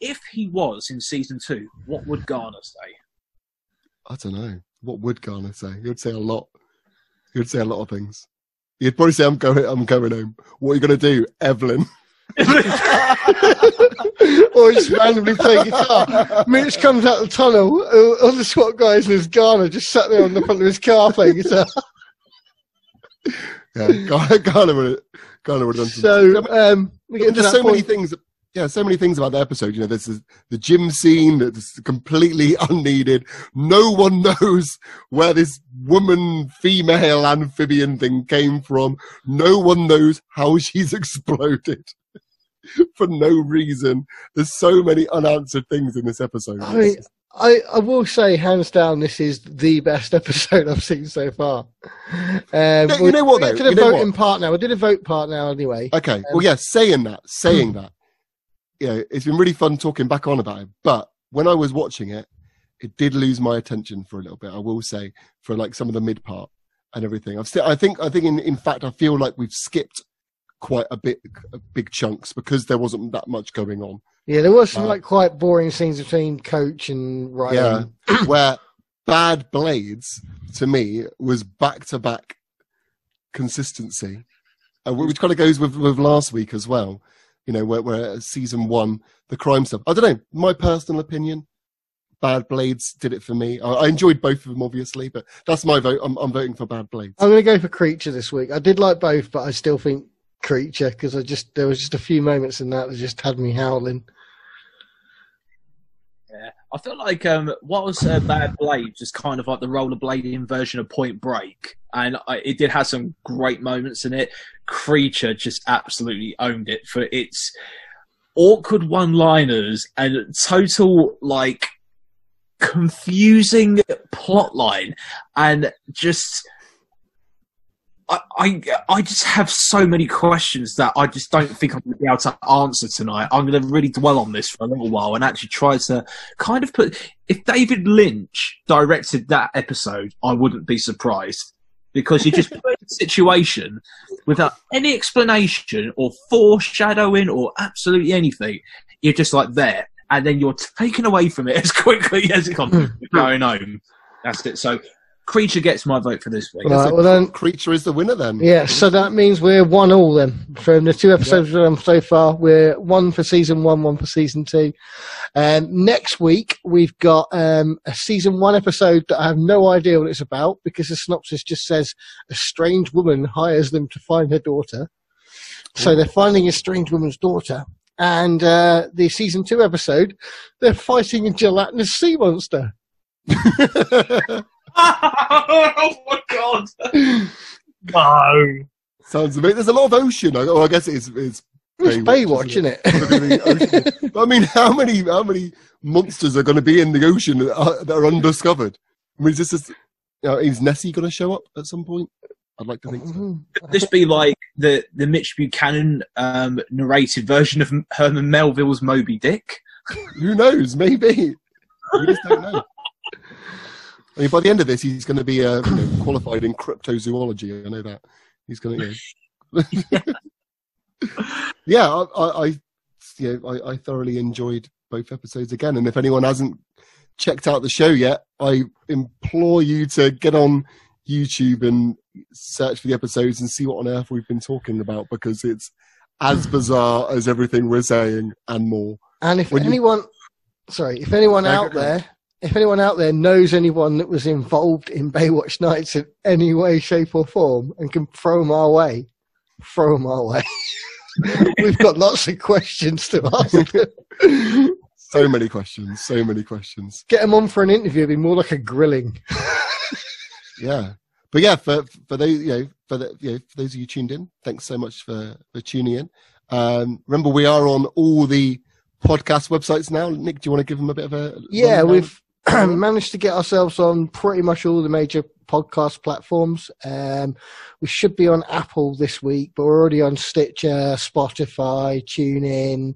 if he was in season two, what would Garner say?
I don't know. What would Garner say? He would say a lot. He would say a lot of things. He'd probably say, "I'm going. I'm going home." What are you going to do, Evelyn?
or just randomly play guitar. Mitch comes out the tunnel, uh, all the SWAT guys in his Garner just sat there on the front of his car playing guitar.
Yeah, Garner, Garner would Garner would have done some
So um, we get
there's
that
so many things. Yeah, so many things about the episode. You know, there's the gym scene that's completely unneeded. No one knows where this woman, female amphibian thing came from. No one knows how she's exploded for no reason. There's so many unanswered things in this episode.
I I, I will say, hands down, this is the best episode I've seen so far. Um,
you know what, though?
to the
You know
voting part now. We did a vote part now anyway.
Okay. Well, yeah, saying that, saying that, you know, it's been really fun talking back on about it. But when I was watching it, it did lose my attention for a little bit. I will say for like some of the mid part and everything. I've still, I think, I think in, in fact, I feel like we've skipped quite a bit, big chunks because there wasn't that much going on.
Yeah, there was some
Uh,
like quite boring scenes between Coach and Ryan.
Yeah. Where Bad Blades to me was back to back consistency, uh, which kind of goes with, with last week as well. You know, where, where season one, the crime stuff. I don't know. My personal opinion, Bad Blades did it for me. I, I enjoyed both of them, obviously, but that's my vote. I'm, I'm voting for Bad Blades.
I'm going to go for Creature this week. I did like both, but I still think Creature because I just there was just a few moments in that that just had me howling.
I feel like um, what was uh, Bad Blade just kind of like the rollerblading version of Point Break, and I, it did have some great moments in it. Creature just absolutely owned it for its awkward one-liners and total like confusing plotline, and just. I, I I just have so many questions that I just don't think I'm going to be able to answer tonight. I'm going to really dwell on this for a little while and actually try to kind of put. If David Lynch directed that episode, I wouldn't be surprised because you just put a situation without any explanation or foreshadowing or absolutely anything. You're just like there, and then you're taken away from it as quickly as it comes. You're going home. That's it. So, Creature gets my vote for this week.
Right, well then,
Creature is the winner then.
yeah. So that means we're one all then from the two episodes we've done so far. We're one for season one, one for season two. Um, next week we've got um, a season one episode that I have no idea what it's about because the synopsis just says a strange woman hires them to find her daughter. So they're finding a strange woman's daughter. And uh, the season two episode, they're fighting a gelatinous sea monster.
oh my god! No.
Sounds amazing. There's a lot of ocean. I, oh, I guess it's, it's
It's Baywatch, isn't it?
Ocean. But I mean, how many how many monsters are going to be in the ocean that are, that are undiscovered? I mean, is this just, you know, is Nessie going to show up at some point? I'd like to think so.
Mhm.
this be like the the Mitch Buchanan um, narrated version of Herman Melville's Moby Dick?
Who knows? Maybe. We just don't know. I mean, by the end of this, he's going to be uh, you know, qualified in cryptozoology. I know that. He's going to. You know. yeah, I, I, I, yeah, I, I thoroughly enjoyed both episodes again. And if anyone hasn't checked out the show yet, I implore you to get on YouTube and search for the episodes and see what on earth we've been talking about because it's as bizarre as everything we're saying and more.
And if
When you-
anyone, sorry, if anyone out there, if anyone out there knows anyone that was involved in Baywatch Nights in any way, shape, or form, and can throw them our way, throw them our way. We've got lots of questions to ask.
so many questions. So many questions.
Get them on for an interview. It'd be more like a grilling.
Yeah. But yeah, for for those you know for the, you know for those of you tuned in, thanks so much for for tuning in. Um, remember, we are on all the podcast websites now. Nick, do you want to give them a bit of a
Yeah,
rundown?
we've managed to get ourselves on pretty much all the major podcast platforms. Um, we should be on Apple this week, but we're already on Stitcher, Spotify, TuneIn,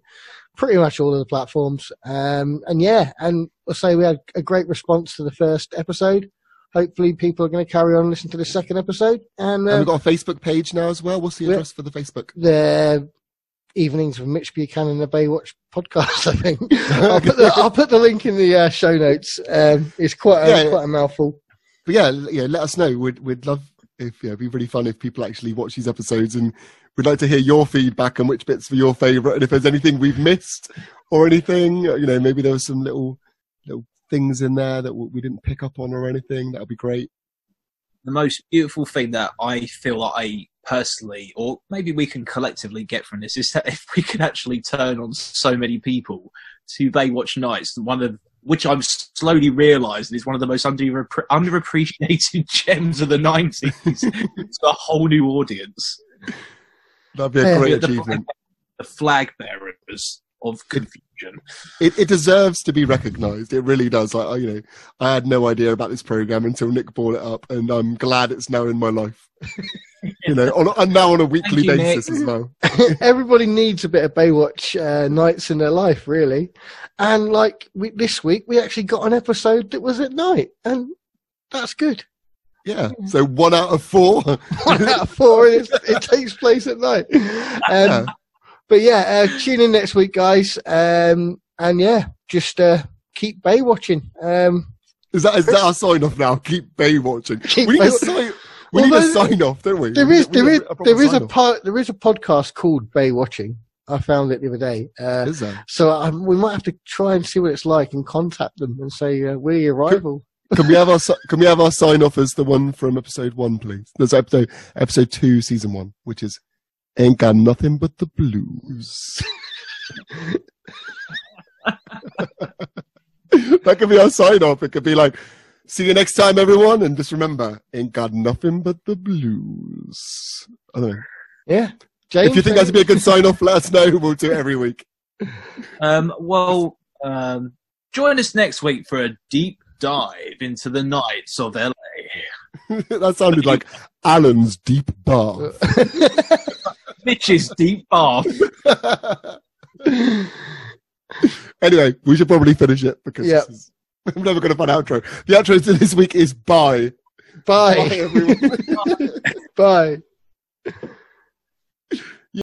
pretty much all of the platforms. Um, and yeah, and I'll say we had a great response to the first episode. Hopefully, people are going to carry on and listen to the second episode. And,
And
uh,
we've got a Facebook page now as well. What's the address for the Facebook?
the evenings with Mitch Buchanan, the Baywatch podcast. I think I'll put the, I'll put the link in the uh, show notes. Um, it's quite a,
Yeah, yeah.
quite a mouthful.
But yeah, yeah, let us know. We'd we'd love if yeah, it'd be really fun if people actually watch these episodes, and we'd like to hear your feedback and which bits were your favourite, and if there's anything we've missed or anything, you know, maybe there was some little little things in there that we didn't pick up on or anything. That would be great.
the most beautiful thing that I feel like I personally, or maybe we can collectively get from this, is that if we can actually turn on so many people to Baywatch Nights, one of which I'm slowly realising is one of the most under, underappreciated gems of the 90s to a whole new audience.
That'd be a great
The-
achievement.
The flag bearers of confusion.
It, it deserves to be recognised. It really does. I, I, you know, I had no idea about this program until Nick brought it up, and I'm glad it's now in my life. you know, on, and now on a weekly
you,
basis
Nick.
as well.
Everybody needs a bit of Baywatch uh, nights in their life, really. And like we, this week, we actually got an episode that was at night, and that's good.
Yeah. So one out of four.
One out of four, and it's, it takes place at night. Um, but yeah, uh, tune in next week, guys. Um, and yeah, just uh, keep Baywatching. Um,
Is that is that our sign off now? Keep Bay watching.
Keep
we need, a sign, we need a sign off, don't we?
There is
we
there is
a
there is a part there is a podcast called Bay Watching. I found it the other day. Uh,
Is there?
so um, we might have to try and see what it's like and contact them and say uh, we're your rival.
Can we have our can we have our sign off as the one from episode one, please? There's episode episode two, season one, which is ain't got nothing but the blues. that could be our sign off. It could be like, see you next time, everyone, and just remember, ain't got nothing but the blues. I don't know.
Yeah, James.
if you think that's be a good sign off, let us know. We'll do it every week.
Um, well, um, join us next week for a deep dive into the nights of LA.
that sounded like Alan's deep bath.
Mitch's deep bath.
anyway, we should probably finish it because
Yeah.
this is, I'm never going to find an outro. The outro to this week is bye.
Bye.
Bye, everyone.
Bye.